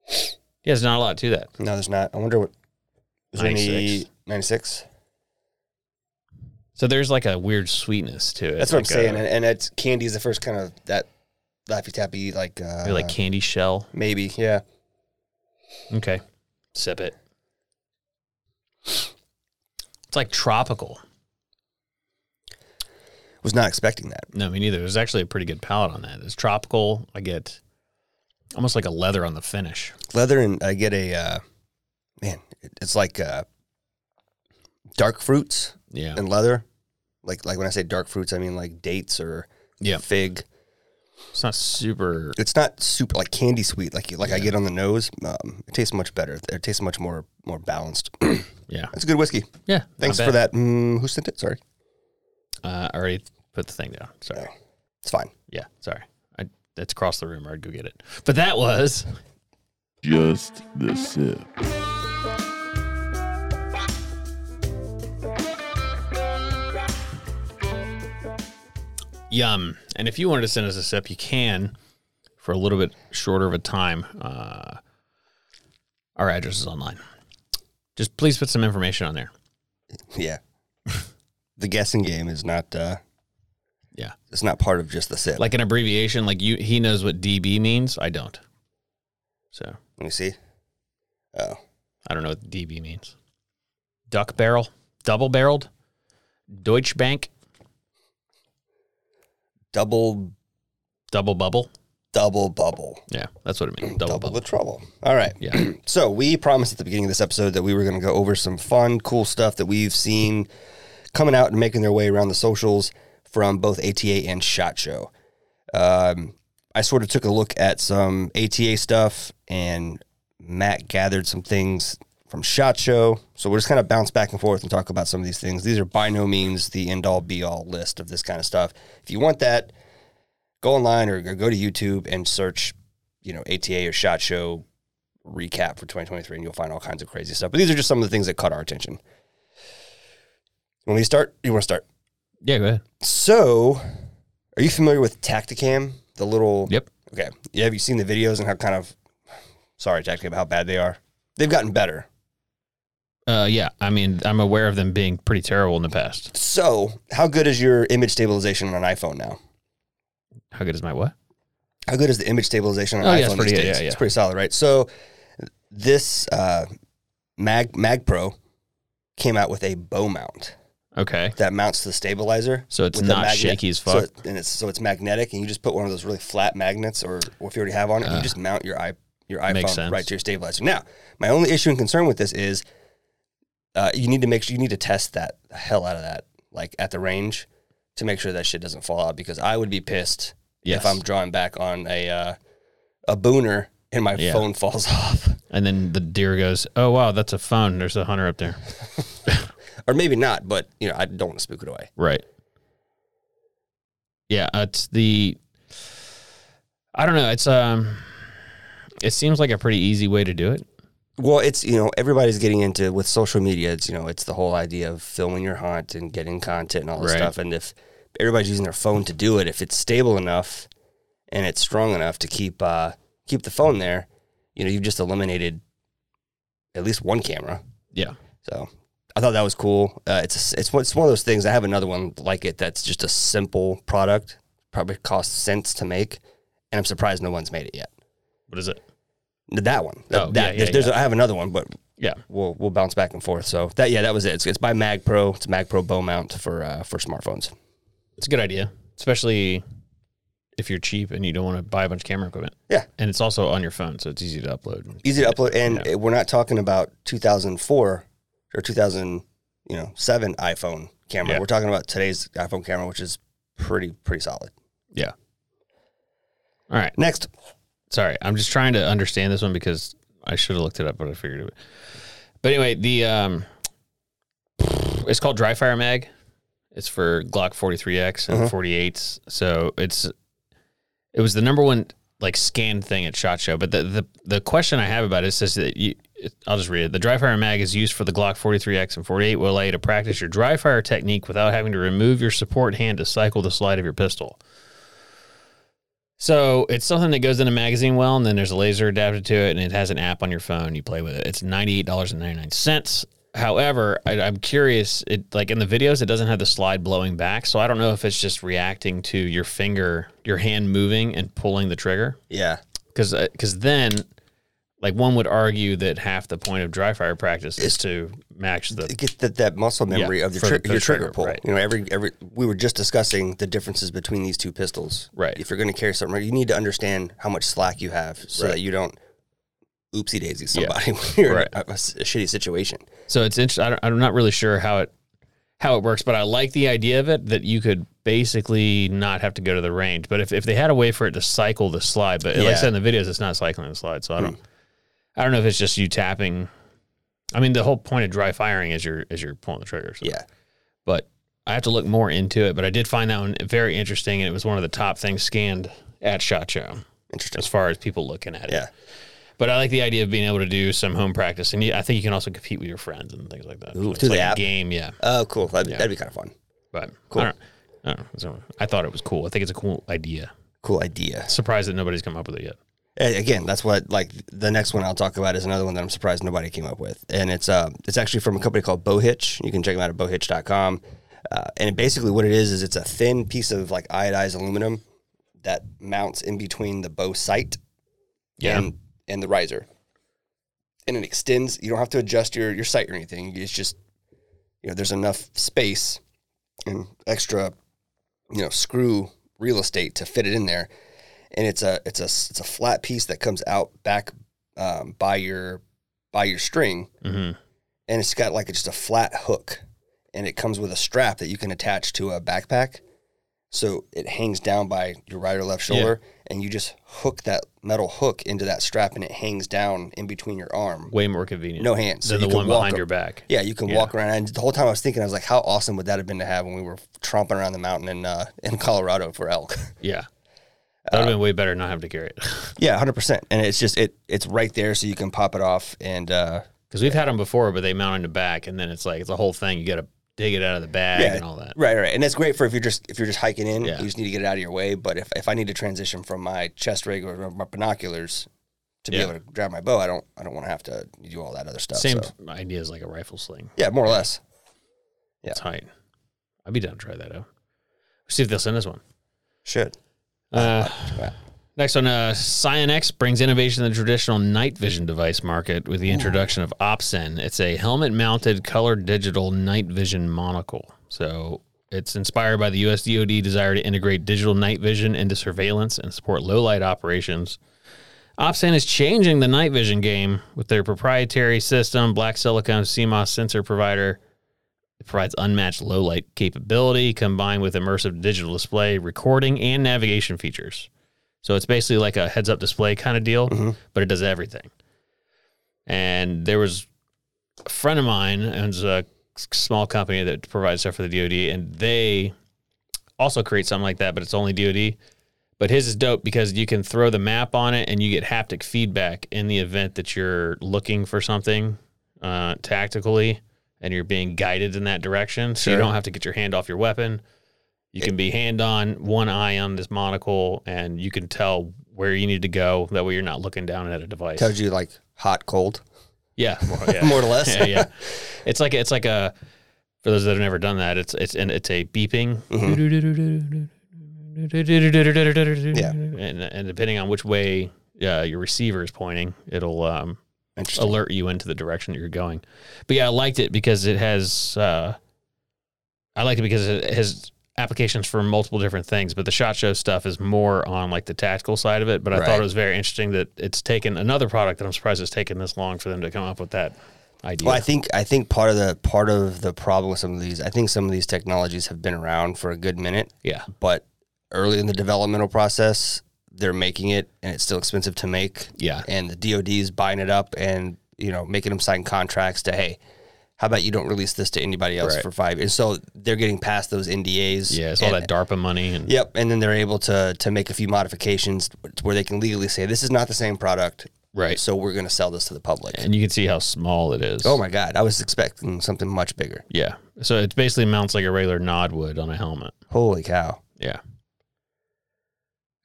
Yeah, there's not a lot to that. no, there's not. I wonder what. Is there any 96. 96? So there's like a weird sweetness to it. That's what I'm saying. A, and, and it's candy is the first kind of that Laffy Taffy, like, uh, maybe like candy shell. maybe, yeah. Okay, sip it. It's like tropical. Was not expecting that. No, me neither. There's actually a pretty good palate on that. It's tropical. I get almost like a leather on the finish. Leather, and I get a, uh, man, it- it's like uh, dark fruits Yeah. and leather. Like, like when I say dark fruits, I mean like dates or Yeah. fig. It's not super. It's not super like candy sweet like like I get on the nose. Um, it tastes much better. It tastes much more more balanced. Yeah. it's a good whiskey. Yeah. Thanks for that. Mm, who sent it? Sorry. Uh, I already put the thing down. Sorry. No, it's fine. Yeah. Sorry. I, it's across the room. I'd go get it. But that was Just the sip. Yum. And if you wanted to send us a sip, you can for a little bit shorter of a time. Uh, our address is online. Just please put some information on there. Yeah. the guessing game is not. uh Yeah. It's not part of just the sip. Like an abbreviation, like you, he knows what DB means. I don't. So let me see. Oh, I don't know what DB means. Duck barrel, double barreled, Deutsche Bank, double double bubble. double bubble. Yeah, that's what it means. Double, Double, bubble. the trouble. All right. Yeah. So we promised at the beginning of this episode that we were going to go over some fun, cool stuff that we've seen coming out and making their way around the socials from both ATA and Shot Show. Um, I sort of took a look at some ATA stuff, and Matt gathered some things from Shot Show. So we'll just kind of bounce back and forth and talk about some of these things. These are by no means the end all be all list of this kind of stuff. If you want that, go online or go to YouTube and search, you know, ATA or Shot Show recap for 2023, and you'll find all kinds of crazy stuff. But these are just some of the things that caught our attention. When we start, you want to start. Yeah, go ahead. So, are you familiar with Tacticam? The little Yep. Okay. Yeah. Have you seen the videos and how kind of sorry, Tacticam, how bad they are? They've gotten better. Uh, yeah, I mean, I'm aware of them being pretty terrible in the past. So, how good is your image stabilization on an iPhone now? How good is my what? How good is the image stabilization on Oh, an yeah, iPhone it's pretty days? Yeah, yeah. It's pretty solid, right? So, this uh, Mag Mag Pro came out with a bow mount Okay, that mounts to the stabilizer. so it's not magnet- shaky as So fuck. it- and it's so it's magnetic, and you just put one of those really flat magnets, or, or if you already have on it, you Uh, just mount your i your iPhone right to your stabilizer. Now, my only issue and concern with this is, uh, you need to make sure you need to test that the hell out of that, like at the range, to make sure that shit doesn't fall out. Because I would be pissed yes. if I'm drawing back on a uh, a booner and my Yeah. phone falls off, and then the deer goes, "Oh wow, that's a phone. There's a hunter up there." or maybe not, but you know I don't want to spook it away. Right. Yeah, it's the. I don't know. It's um, it seems like a pretty easy way to do it. Well, it's you know everybody's getting into with social media. It's you know it's the whole idea of filming your hunt and getting content and all this Right. stuff. And if everybody's using their phone to do it, if it's stable enough and it's strong enough to keep uh, keep the phone there, you know you've just eliminated at least one camera. Yeah. So I thought that was cool. Uh, it's a, it's one- it's one of those things. I have another one like it that's just a simple product. Probably costs cents to make, and I'm surprised no one's made it yet. What is it? That one. That, Oh, that- yeah, yeah, there's, there's yeah. I have another one, but Yeah. we'll we'll bounce back and forth. So that yeah, that was it. It's, it's by Mag Pro. It's a Mag Pro bow mount for uh, for smartphones. It's a good idea, especially if you're cheap and you don't want to buy a bunch of camera equipment. Yeah. And it's also on your phone, so it's easy to upload. Easy to upload, and Yeah. we're not talking about 2004 or 2000 you know seven iPhone camera. We're talking about today's iPhone camera, which is pretty pretty solid. Yeah. All right. Next, Sorry, I'm just trying to understand this one because I should have looked it up, but I figured it. But anyway, the um, it's called Dry Fire Mag. It's for Glock 43X and 48s. So it's it was the number one like scanned thing at Shot Show. But the the, the question I have about it says that you. I'll just read it. The dry fire mag is used for the Glock 43X and 48 will allow you to practice your dry fire technique without having to remove your support hand to cycle the slide of your pistol. So it's something that goes in a magazine well, and then there's a laser adapted to it, and it has an app on your phone. You play with it. It's ninety eight dollars and ninety nine cents. However, I, I'm curious. It like in the videos, it doesn't have the slide blowing back, so I don't know if it's just reacting to your finger, your hand moving and pulling the trigger. Yeah. Because uh, because then, like one would argue that half the point of dry fire practice is to match the Get that, that muscle memory Yeah, of the tri- the- your trigger, trigger, pull. right. You know, every every we were just discussing the differences between these two pistols. Right. If you're going to carry something, you need to understand how much slack you have, so Right. that you don't oopsie daisy Yeah. somebody when you're Right. in a, a a shitty situation. So it's interesting. I'm not really sure how it how it works, but I like the idea of it that you could basically not have to go to the range. But if, if they had a way for it to cycle the slide, but like I said in the videos, it's not cycling the slide. So I don't Hmm. I don't know if it's just you tapping. I mean, the whole point of dry firing is you're is you're pulling the trigger. So. Yeah. But I have to look more into it. But I did find that one very interesting, and it was one of the top things scanned at Shot Show Interesting. as far as people looking at it. Yeah. But I like the idea of being able to do some home practice, and you, I think you can also compete with your friends and things like that. Ooh, it's the like a app? game, yeah. Oh, cool. That'd, Yeah. that'd be kind of fun. But Cool. I, don't, I, don't I thought it was cool. I think it's a cool idea. Cool idea. Surprised that nobody's come up with it yet. Again, that's what like the next one I'll talk about is another one that I'm surprised nobody came up with, and it's uh it's actually from a company called Bowhitch. You can check them out at bowhitch.com. Uh, and basically what it is is it's a thin piece of like iodized aluminum that mounts in between the bow sight Yeah. and and the riser, and it extends. You don't have to adjust your your sight or anything. It's just you know there's enough space and extra you know screw real estate to fit it in there and it's a it's a it's a flat piece that comes out back um, by your by your string, Mm-hmm. and it's got like just a flat hook, and it comes with a strap that you can attach to a backpack, so it hangs down by your right or left shoulder, and you just hook that metal hook into that strap, and it hangs down in between your arm. Way more convenient. No hands, so than you the one behind up- your back. Yeah, you can Yeah. walk around. And the whole time I was thinking, I was like, how awesome would that have been to have when we were tromping around the mountain in uh, in Colorado for elk? Yeah. That would have been way better not having to carry it. yeah, hundred percent. And it's just it it's right there, so you can pop it off and. uh Because we've had them before, but they mount on the back, and then it's like it's a whole thing. You got to dig it out of the bag and all that. Right, right, and that's great for if you're just if you're just hiking in, Yeah. you just need to get it out of your way. But if, if I need to transition from my chest rig or my binoculars to be able to grab my bow, I don't I don't want to have to do all that other stuff. Same so. idea as like a rifle sling. yeah, more or less. Yeah. Tight. I'd be down to try that out. See if they'll send us one. Should. Uh, Next on uh, SiOnyx brings innovation to the traditional night vision device market with the introduction of Opsin. It's a helmet-mounted color digital night vision monocle. So it's inspired by the US DoD desire to integrate digital night vision into surveillance and support low light operations. Opsin is changing the night vision game with their proprietary system, Black Silicon CMOS sensor provider. It provides unmatched low light capability combined with immersive digital display, recording, and navigation features. So it's basically like a heads up display kind of deal, but it does everything. And there was a friend of mine owns a small company that provides stuff for the DoD, and they also create something like that, but it's only DoD. But his is dope because you can throw the map on it and you get haptic feedback in the event that you're looking for something uh, tactically and you're being guided in that direction. So you don't have to get your hand off your weapon. You can be hand on, one eye on this monocle, and you can tell where you need to go. That way you're not looking down at a device. Tells you like hot, cold. Yeah, more, yeah. More or less. yeah, yeah. It's like it's like a for those that have never done that. It's it's and it's a beeping. Yeah. and and depending on which way uh, your receiver is pointing, it'll um. Alert you into the direction that you're going. But yeah, I liked it because it has. Uh, I liked it because it has applications for multiple different things. But the shot show stuff is more on like the tactical side of it. But I Right. thought it was very interesting that it's taken another product that I'm surprised it's taken this long for them to come up with that idea. Well, I think I think part of the part of the problem with some of these, I think some of these technologies have been around for a good minute, yeah, but early in the developmental process, they're making it, and it's still expensive to make. yeah, and the DoD is buying it up, and you know, making them sign contracts to hey, how about you don't release this to anybody else Right. for five? And so they're getting past those NDAs. Yeah, it's all and- that DARPA money and Yep, and then they're able to to make a few modifications to where they can legally say this is not the same product, right. so we're going to sell this to the public. And you can see how small it is. oh my god, I was expecting something much bigger. Yeah. So it basically mounts like a regular Nod would on a helmet. Holy cow! Yeah.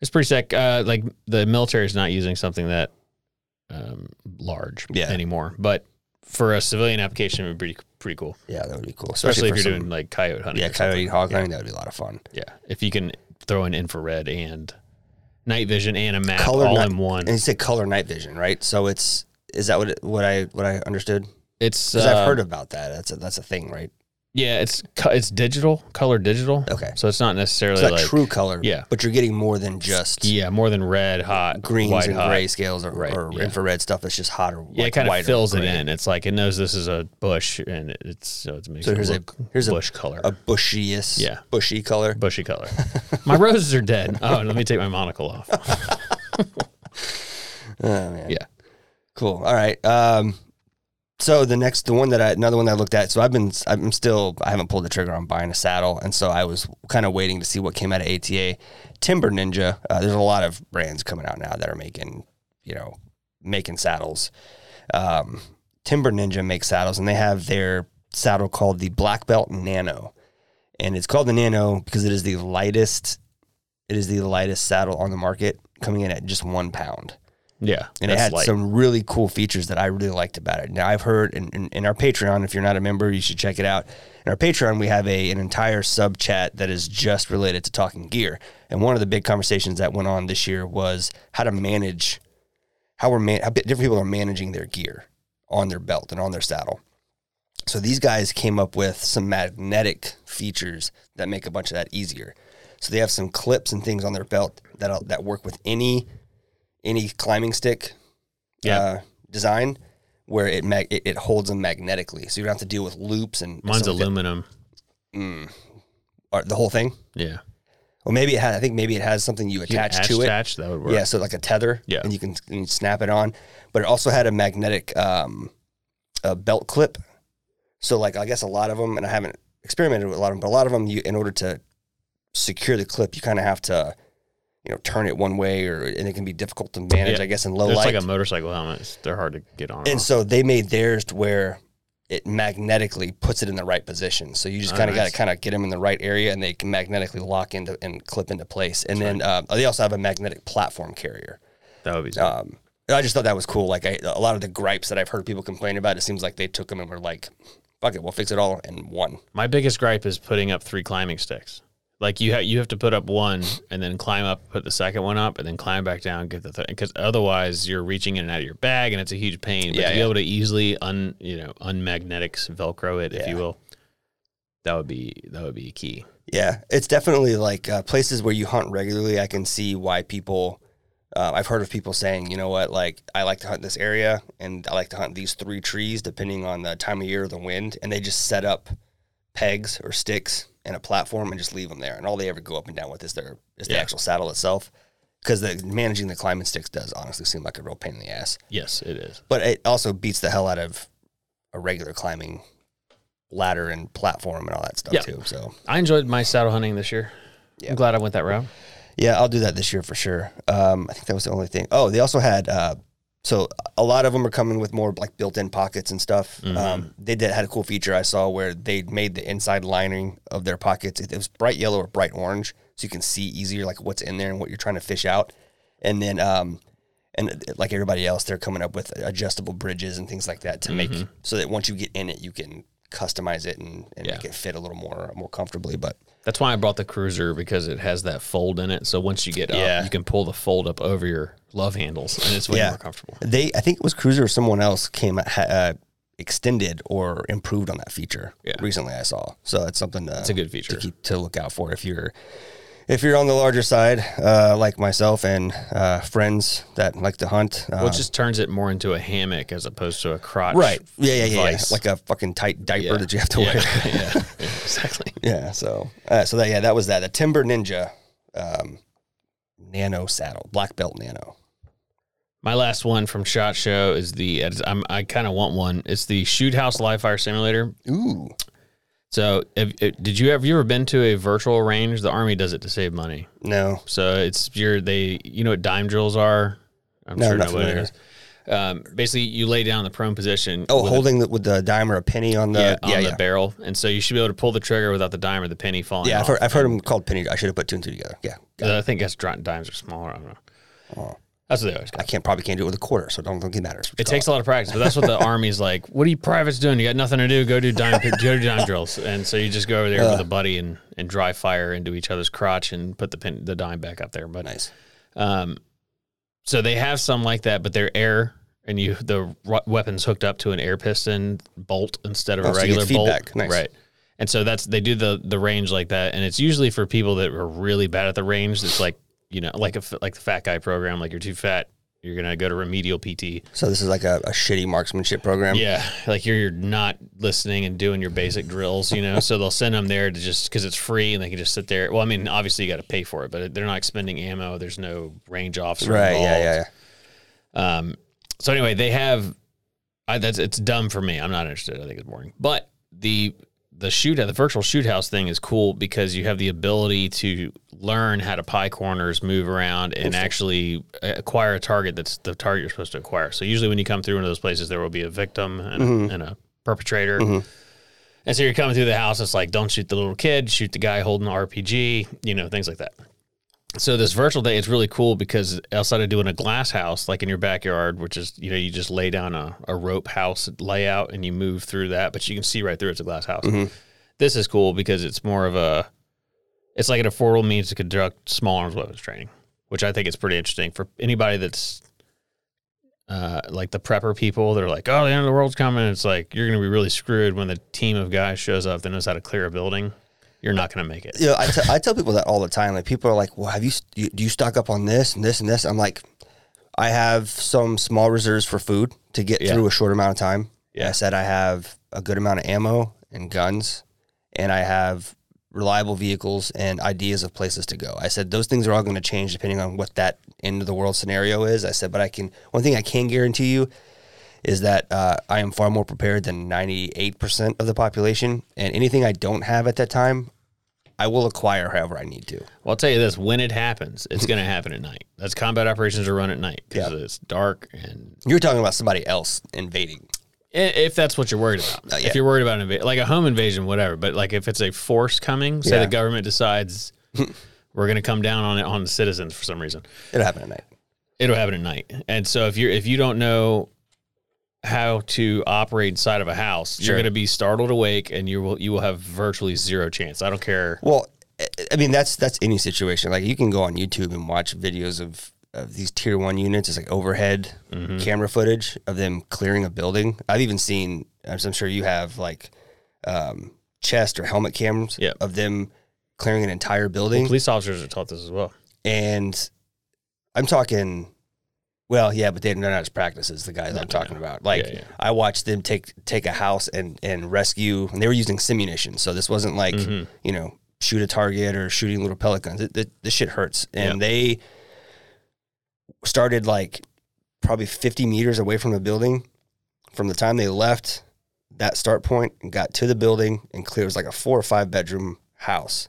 It's pretty sick. Uh, like the military is not using something that um, large Yeah. anymore, but for a civilian application, it would be pretty, cool. Yeah, that would be cool, Especially, for if you're some- doing like coyote hunting. yeah coyote hog hunting. That would be a lot of fun. Yeah. If you can throw in infrared and night vision and a map Color all night- in one. And you said color night vision, right? So it's is that what it, what I what I understood? It's Because uh, I've heard about that. That's a, that's a thing, right? Yeah, it's it's digital, color digital. Okay. So it's not necessarily It's not like true color. yeah. but you're getting more than just yeah, more than red, hot, greens white, and hot. gray scales or, Right, or yeah. infrared stuff that's just hot or Yeah, like it kind white of fills it in. It's like it knows this is a bush, and it's so it's makes So it here's a- look here's a- bush color, A bushiest, Yeah. bushy color. bushy color. my roses are dead. Oh, let me take my monocle off. Oh, man. Yeah. Cool. All right. Um, so the next, the one that I, another one that I looked at. So I've been, I'm still, I haven't pulled the trigger on buying a saddle, and so I was kind of waiting to see what came out of ATA. Timber Ninja. Uh, there's a lot of brands coming out now that are making, you know, making saddles. Um, Timber Ninja makes saddles, and they have their saddle called the Black Belt Nano, and it's called the Nano because it is the lightest. It is the lightest saddle on the market, coming in at just one pound Yeah, and it had light. some really cool features that I really liked about it. Now I've heard in, in, in our Patreon, if you're not a member, you should check it out. In our Patreon, we have a an entire sub chat that is just related to talking gear. And one of the big conversations that went on this year was how to manage how we're man- how different people are managing their gear on their belt and on their saddle. So these guys came up with some magnetic features that make a bunch of that easier. So they have some clips and things on their belt that uh, that work with any any climbing stick Yeah. uh, design where it, mag- it it holds them magnetically. So you don't have to deal with loops and Mine's aluminum. Mm, or the whole thing. Yeah, Well, maybe it has. I think maybe it has something you You can attach to it. Attach, that would work. Yeah, so like a tether. Yeah. and you can, you can snap it on. But it also had a magnetic um, a belt clip. So like I guess a lot of them, and I haven't experimented with a lot of them, but a lot of them, you in order to secure the clip, you kind of have to, you know, turn it one way, or and it can be difficult to manage. Yeah. I guess in low It's light. It's like a motorcycle helmet. They're hard to get on. and so they made theirs to where it magnetically puts it in the right position. So you just Oh, kind of got to kind of get them in the right area, and they can magnetically lock into and clip into place. And then uh, they also have a magnetic platform carrier. that would be. Um, I just thought that was cool. Like I, a lot of the gripes that I've heard people complain about, it seems like they took them and were like, "Fuck it, we'll fix it all in one." My biggest gripe is putting up three climbing sticks. Like you have you have to put up one and then climb up, put the second one up, and then climb back down, get the third. Because otherwise, you're reaching in and out of your bag, and it's a huge pain. But Yeah, to be yeah. able to easily un you know unmagnetic Velcro it, if Yeah. you will, that would be that would be key. Yeah, it's definitely like uh, places where you hunt regularly. I can see why people. Uh, I've heard of people saying, you know what, like I like to hunt this area, and I like to hunt these three trees, depending on the time of year or the wind, and they just set up pegs or sticks and a platform and just leave them there, and all they ever go up and down with is their is the actual saddle itself, because the managing the climbing sticks does honestly seem like a real pain in the ass. Yes, it is. But it also beats the hell out of a regular climbing ladder and platform and all that stuff Yeah. too. So I enjoyed my saddle hunting this year. Yeah. I'm glad I went that route. Yeah, I'll do that this year for sure. Um, I think that was the only thing. Oh, they also had uh, so a lot of them are coming with more like built-in pockets and stuff. Um, they did had a cool feature I saw where they made the inside lining of their pockets. It, it was bright yellow or bright orange, so you can see easier like what's in there and what you're trying to fish out. And then, um, and uh, like everybody else, they're coming up with adjustable bridges and things like that to make so that once you get in it, you can customize it and, and Yeah. make it fit a little more more comfortably. But That's why I brought the cruiser because it has that fold in it. So once you get Yeah. up, you can pull the fold up over your love handles, and it's way Yeah. more comfortable. They, I think it was Cruiser or someone else came uh, extended or improved on that feature Yeah. recently. I saw, so it's something to, It's a good feature. to keep to look out for if you're if you're on the larger side, uh, like myself and uh, friends that like to hunt. Uh, Well, it just turns it more into a hammock as opposed to a crotch. right, yeah, yeah, yeah, yeah, like a fucking tight diaper Yeah. that you have to yeah. wear. yeah, yeah, exactly. yeah, so uh, so that yeah, that was that. The Timber Ninja um, Nano saddle, black belt Nano. My last one from Shot Show is the. I'm, I kind of want one. It's the Shoot House Live Fire Simulator. Ooh. So, have, uh, did you have you ever been to a virtual range? The Army does it to save money. No. So it's your they. You know what dime drills are? I'm No, sure not nobody familiar. knows. Um, basically, you lay down in the prone position. Oh, with a- holding the, with the dime or a penny on the yeah, on yeah, the barrel, and so you should be able to pull the trigger without the dime or the penny falling. Yeah, I've heard, I've heard them called penny. I should have put two and two together. Yeah, Uh, I think that's dimes are smaller. I don't know. Oh. That's what they always. I can't probably can't do it with a quarter, so don't think it matters. It takes a lot of practice, but that's what the army's like. What are you privates doing? You got nothing to do. Go do dime, go do dime drills, and so you just go over there with a buddy and, and dry fire into each other's crotch and put the pin, the dime back up there. But nice. um, so they have some like that, but they're air, and you the weapons hooked up to an air piston bolt instead of Oh, a so regular bolt, feedback. Nice. right? And so that's they do the the range like that, and it's usually for people that are really bad at the range. It's like you know, like a like the fat guy program. Like you're too fat, you're gonna go to remedial PT. So this is like a, a shitty marksmanship program. Yeah, like you're, you're not listening and doing your basic drills, you know. so they'll send them there to just because it's free and they can just sit there. Well, I mean, obviously you got to pay for it, but they're not expending ammo. There's no range officer Right. involved. Yeah. Yeah. Yeah. Um, so anyway, they have. I, that's it's dumb for me. I'm not interested. I think it's boring. But the the shoot the virtual shoot house thing is cool because you have the ability to learn how to pie corners, move around, and actually uh, acquire a target that's the target you're supposed to acquire. So usually when you come through one of those places, there will be a victim and, mm-hmm. and a perpetrator. Mm-hmm. And so you're coming through the house. It's like don't shoot the little kid, shoot the guy holding the RPG. You know things like that. So this virtual day is really cool because outside of doing a glass house like in your backyard, which is you know you just lay down a, a rope house layout and you move through that, but you can see right through it's a glass house. Mm-hmm. This is cool because it's more of a it's like an affordable means to conduct small arms weapons training, which I think is pretty interesting for anybody that's uh, like the prepper people. They're like, oh, the end of the world's coming. It's like you're going to be really screwed when the team of guys shows up that knows how to clear a building. You're not going to make it. You know, I, t- I tell people that all the time. Like people are like, "Well, have you, you do you stock up on this and this and this?" I'm like, I have some small reserves for food to get Yeah. through a short amount of time. Yeah. I said I have a good amount of ammo and guns, and I have reliable vehicles and ideas of places to go. I said those things are all going to change depending on what that end of the world scenario is. I said, but I can one thing I can guarantee you is that uh, I am far more prepared than 98% of the population, and anything I don't have at that time, I will acquire however I need to. Well, I'll tell you this: when it happens, it's going to happen at night. That's combat operations are run at night because Yeah. it's dark, and You're talking about somebody else invading. If that's what you're worried about, Uh, yeah. if you're worried about an invasion, like a home invasion, whatever. But like if it's a force coming, say Yeah. the government decides we're going to come down on it on the citizens for some reason, It'll happen at night. it'll happen at night. And so if you're if you don't know how to operate inside of a house, Sure. you're going to be startled awake, and you will you will have virtually zero chance. I don't care. Well, I- I mean that's that's any situation. Like you can go on YouTube and watch videos of of these tier one units. It's like overhead Mm-hmm. camera footage of them clearing a building. I've even seen, as I'm sure you have, like um, chest or helmet cams Yep. of them clearing an entire building. Police officers are taught this as well. and I'm talking. Well, yeah, but they're not as practices. The guys I'm talking about, like Yeah, yeah. I watched them take take a house and and rescue, and they were using simunition. So this wasn't like Mm-hmm. you know shoot a target or shooting little pellet guns. It, it, this shit hurts, and Yeah. they started like probably 50 meters away from the building. From the time they left that start point and got to the building and clear, it was like a four or five bedroom house.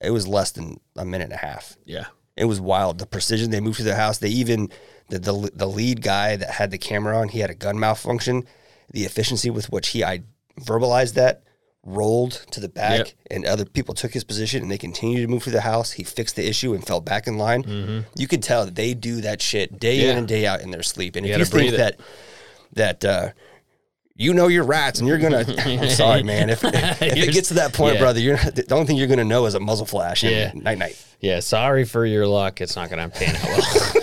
It was less than a minute and a half. Yeah. It was wild. The precision they moved to the house. They even the, the the lead guy that had the camera on. He had a gun malfunction. The efficiency with which he I verbalized that rolled to the back, Yep. and other people took his position, and they continued to move through the house. He fixed the issue and fell back in line. You could tell that they do that shit day in Mm-hmm. And day out in their sleep. And You if you think it. that that uh, you know your rats and you're gonna I'm sorry, man. If, if it gets to that point, yeah. brother, you're not, the only thing you're gonna know is a muzzle flash Yeah. night night. Yeah, sorry for your luck. It's not to pan out well.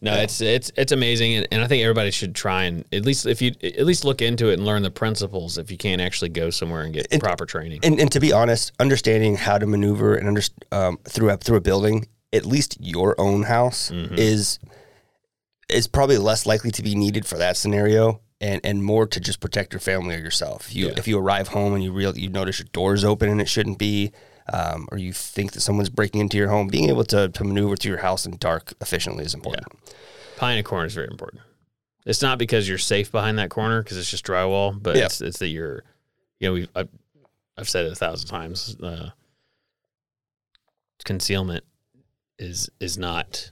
No, it's it's it's amazing, and, and I think everybody should try and at least if you at least look into it and learn the principles. If you can't actually go somewhere and get proper training, and, and to be honest, understanding how to maneuver and under, um, through a through a building, at least your own house Mm-hmm. is is probably less likely to be needed for that scenario, and and more to just protect your family or yourself. If you Yeah. if you arrive home and you real you notice your door's open and it shouldn't be. Um, or you think that someone's breaking into your home, being able to, to maneuver through your house in dark efficiently is important. Behind a corner is very important. It's not because you're safe behind that corner because it's just drywall, but Yeah. it's it's that you're, you know, we I've, I've said it a thousand times. Uh, concealment is is not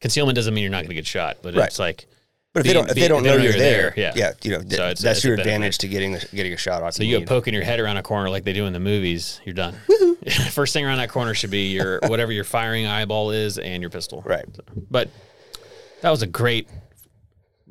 concealment doesn't mean you're not going to get shot, but Right. it's like But if they don't, if they don't they know don't you're there, you're there, yeah. you know, th- So it's- that's it's your advantage to getting the, getting a shot off. so you go poking your head around a corner like they do in the movies, you're done. First thing around that corner should be your whatever your firing eyeball is and your pistol. Right. But that was a great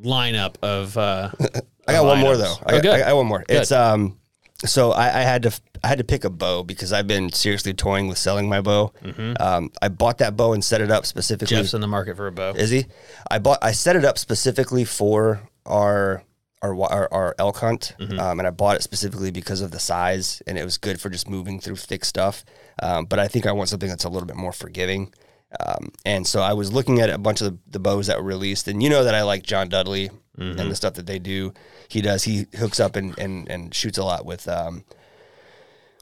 lineup of. Uh, I got of one more though. Oh, I, good. I, I got one more. Good. It's um, so I, I had to I had to pick a bow because I've been seriously toying with selling my bow. Um, I bought that bow and set it up specifically. Mm-hmm. Jeff's in the market for a bow. Is he? I bought. I set it up specifically for our our our, our elk hunt, Mm-hmm. um, and I bought it specifically because of the size, and it was good for just moving through thick stuff. Um, but I think I want something that's a little bit more forgiving. Um, and so I was looking at a bunch of the, the bows that were released, and you know that I like John Dudley Mm-hmm. and the stuff that they do. He does. He hooks up and and, and shoots a lot with. Um,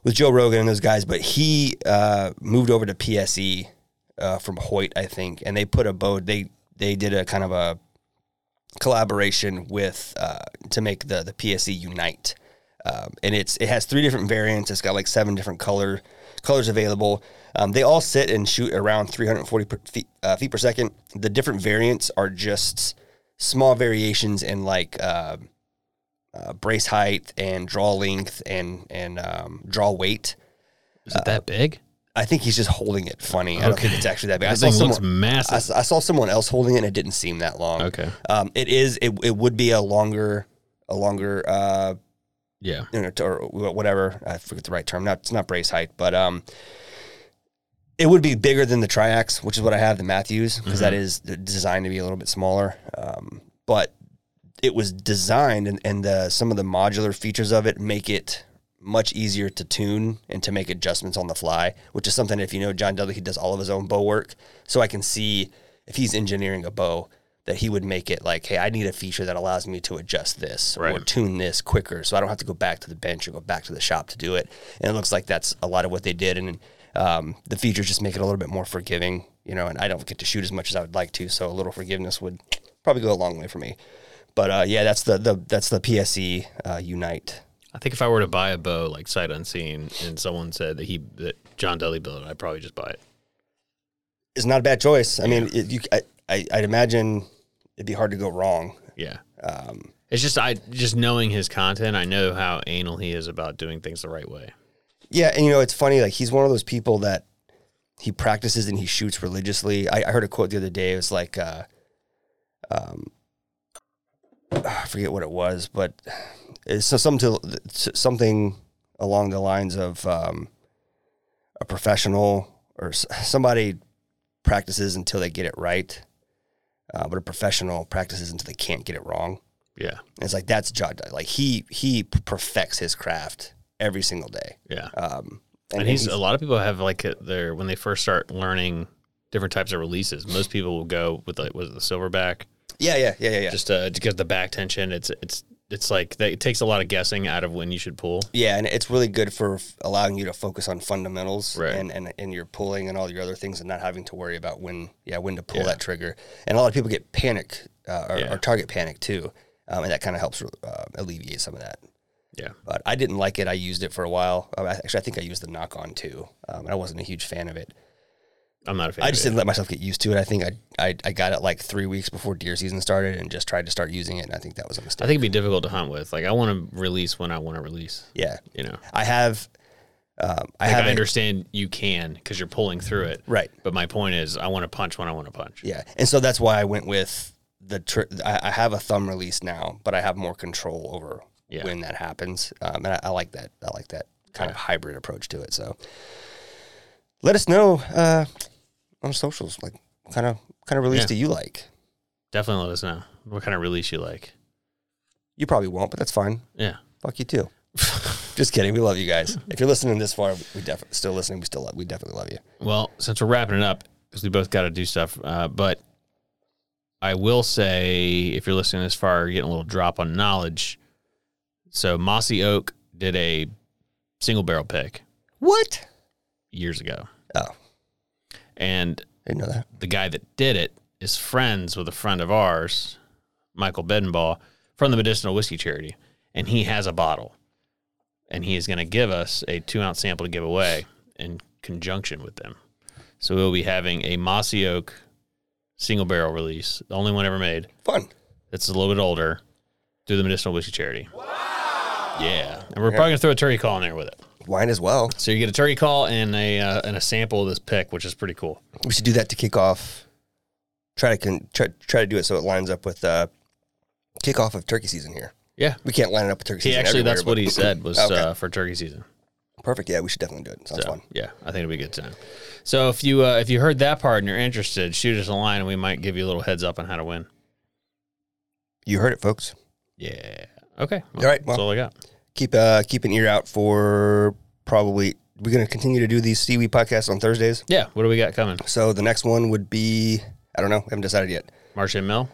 with Joe Rogan and those guys, but he uh, moved over to PSE uh, from Hoyt, I think, and they put a bow. They they did a kind of a collaboration with uh, to make the the PSE Unite, um, and it's it has three different variants. It's got like seven different color colors available. Um, they all sit and shoot around 340 per, feet, uh, feet per second. The different variants are just small variations in like. Uh, uh, brace height and draw length and and um, draw weight. Is it that big? I think he's just holding it funny. I don't think it's actually that big. I That saw, thing looks someone, I, massive. s- I saw someone else holding it and it didn't seem that long. Okay. Um, it is. It, it would be a longer, a longer, uh, Yeah. you know, or whatever. I forget the right term. Not it's not brace height, but um, it would be bigger than the Triax, which is what I have the Mathews because that is d- designed to be a little bit smaller. Um, but it was designed and, and the, some of the modular features of it make it much easier to tune and to make adjustments on the fly, which is something if you know John Dudley, he does all of his own bow work. So I can see if he's engineering a bow that he would make it like, hey, I need a feature that allows me to adjust this or tune this quicker, so I don't have to go back to the bench or go back to the shop to do it. And it looks like that's a lot of what they did, and um, the features just make it a little bit more forgiving, you know. And I don't get to shoot as much as I would like to, so a little forgiveness would probably go a long way for me. But uh, yeah, that's the, the that's the PSE uh, Unite. I think if I were to buy a bow like sight unseen, and someone said that he that John Dudley built it, I'd probably just buy it. It's not a bad choice. I mean, it, you, I, I, I'd imagine it'd be hard to go wrong. Yeah. Um, It's just I just knowing his content, I know how anal he is about doing things the right way. Yeah, and you know it's funny. Like he's one of those people that he practices and he shoots religiously. I, I heard a quote the other day. It was like, uh, um, I forget what it was, but it's something to something along the lines of um, a professional or somebody practices until they get it right, uh, but a professional practices until they can't get it wrong. Yeah. And it's like that's John. Like he he perfects his craft every single day. Yeah. Um, And, he's, a lot of people have like their when they first start learning different types of releases. Most people will go with like was it the silverback yeah, yeah, yeah, yeah, yeah. just uh, because the back tension. It's it's it's like it takes a lot of guessing out of when you should pull. yeah, and it's really good for f- allowing you to focus on fundamentals Right. and, and and your pulling and all your other things, and not having to worry about when yeah when to pull Yeah. that trigger. And a lot of people get panic uh, or, Yeah. or target panic too, um, and that kind of helps uh, alleviate some of that. Yeah. But I didn't like it. I used it for a while. Uh, actually, I think I used the knock on too. Um, I wasn't a huge fan of it. I'm not a fan. I just didn't let myself get used to it. I think I, I I got it like three weeks before deer season started and just tried to start using it. And I think that was a mistake. I think it'd be difficult to hunt with. Like I want to release when I want to release. yeah, You know, I have. Um, I like have I understand you can because you're pulling through it. right. But my point is, I want to punch when I want to punch. Yeah, and so that's why I went with the. Tr- I, I have a thumb release now, but I have more control over Yeah. when that happens, um, and I, I like that. I like that kind of hybrid approach to it. So, let us know uh, on socials, like what kind of what kind of release Yeah. do you like? Definitely let us know what kind of release you like. You probably won't, but that's fine. Yeah. Fuck you too. Just kidding. We love you guys. If you're listening this far, we definitely still listening. We still love, we definitely love you. Well, since we're wrapping it up, because we both got to do stuff, uh, but I will say, if you're listening this far, you're getting a little drop on knowledge. So Mossy Oak did a single barrel pick What? years ago, Oh, and didn't know that. the guy that did it is friends with a friend of ours, Michael Bedenbaugh, from the Medicinal Whiskey Charity, and he has a bottle, and he is going to give us a two ounce sample to give away in conjunction with them. So we'll be having a Mossy Oak single barrel release, the only one ever made. Fun. That's a little bit older, through the Medicinal Whiskey Charity. Yeah, and we're probably gonna throw a turkey call in there with it. Wine as well. So you get a turkey call and a uh, and a sample of this pick, which is pretty cool. We should do that to kick off. Try to con- try, try to do it so it lines up with uh, kickoff of turkey season here. Yeah, We can't line it up with turkey he season. actually everywhere, that's what but- he said was Okay. uh, for turkey season. Perfect. Yeah, we should definitely do it. Sounds So fun. yeah, I think it'll be a good time. So if you uh, if you heard that part and you're interested, shoot us a line and we might give you a little heads up on how to win. You heard it, folks. Yeah. Okay. All right, That's well- all I got. Keep uh keep an ear out for probably. We're gonna continue to do these SEWE podcasts on Thursdays. Yeah. What do we got coming? So the next one would be I don't know. haven't decided yet. Marsh Hen Mill.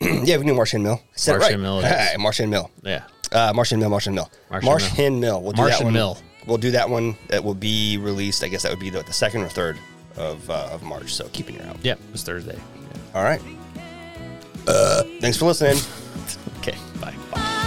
yeah, we can do Marsh Hen Mill. Said Martian right. Mill it is. Hey, Marsh Hen Mill. Yeah. Uh, Marsh Hen Mill. Marsh Hen Mill. Martian Martian, Mill. We'll do that one. Mill. We'll do that one. That will be released. I guess that would be the, the second or third of uh, of March. So keep an ear out. Yeah. It was Thursday. All right. Uh, thanks for listening.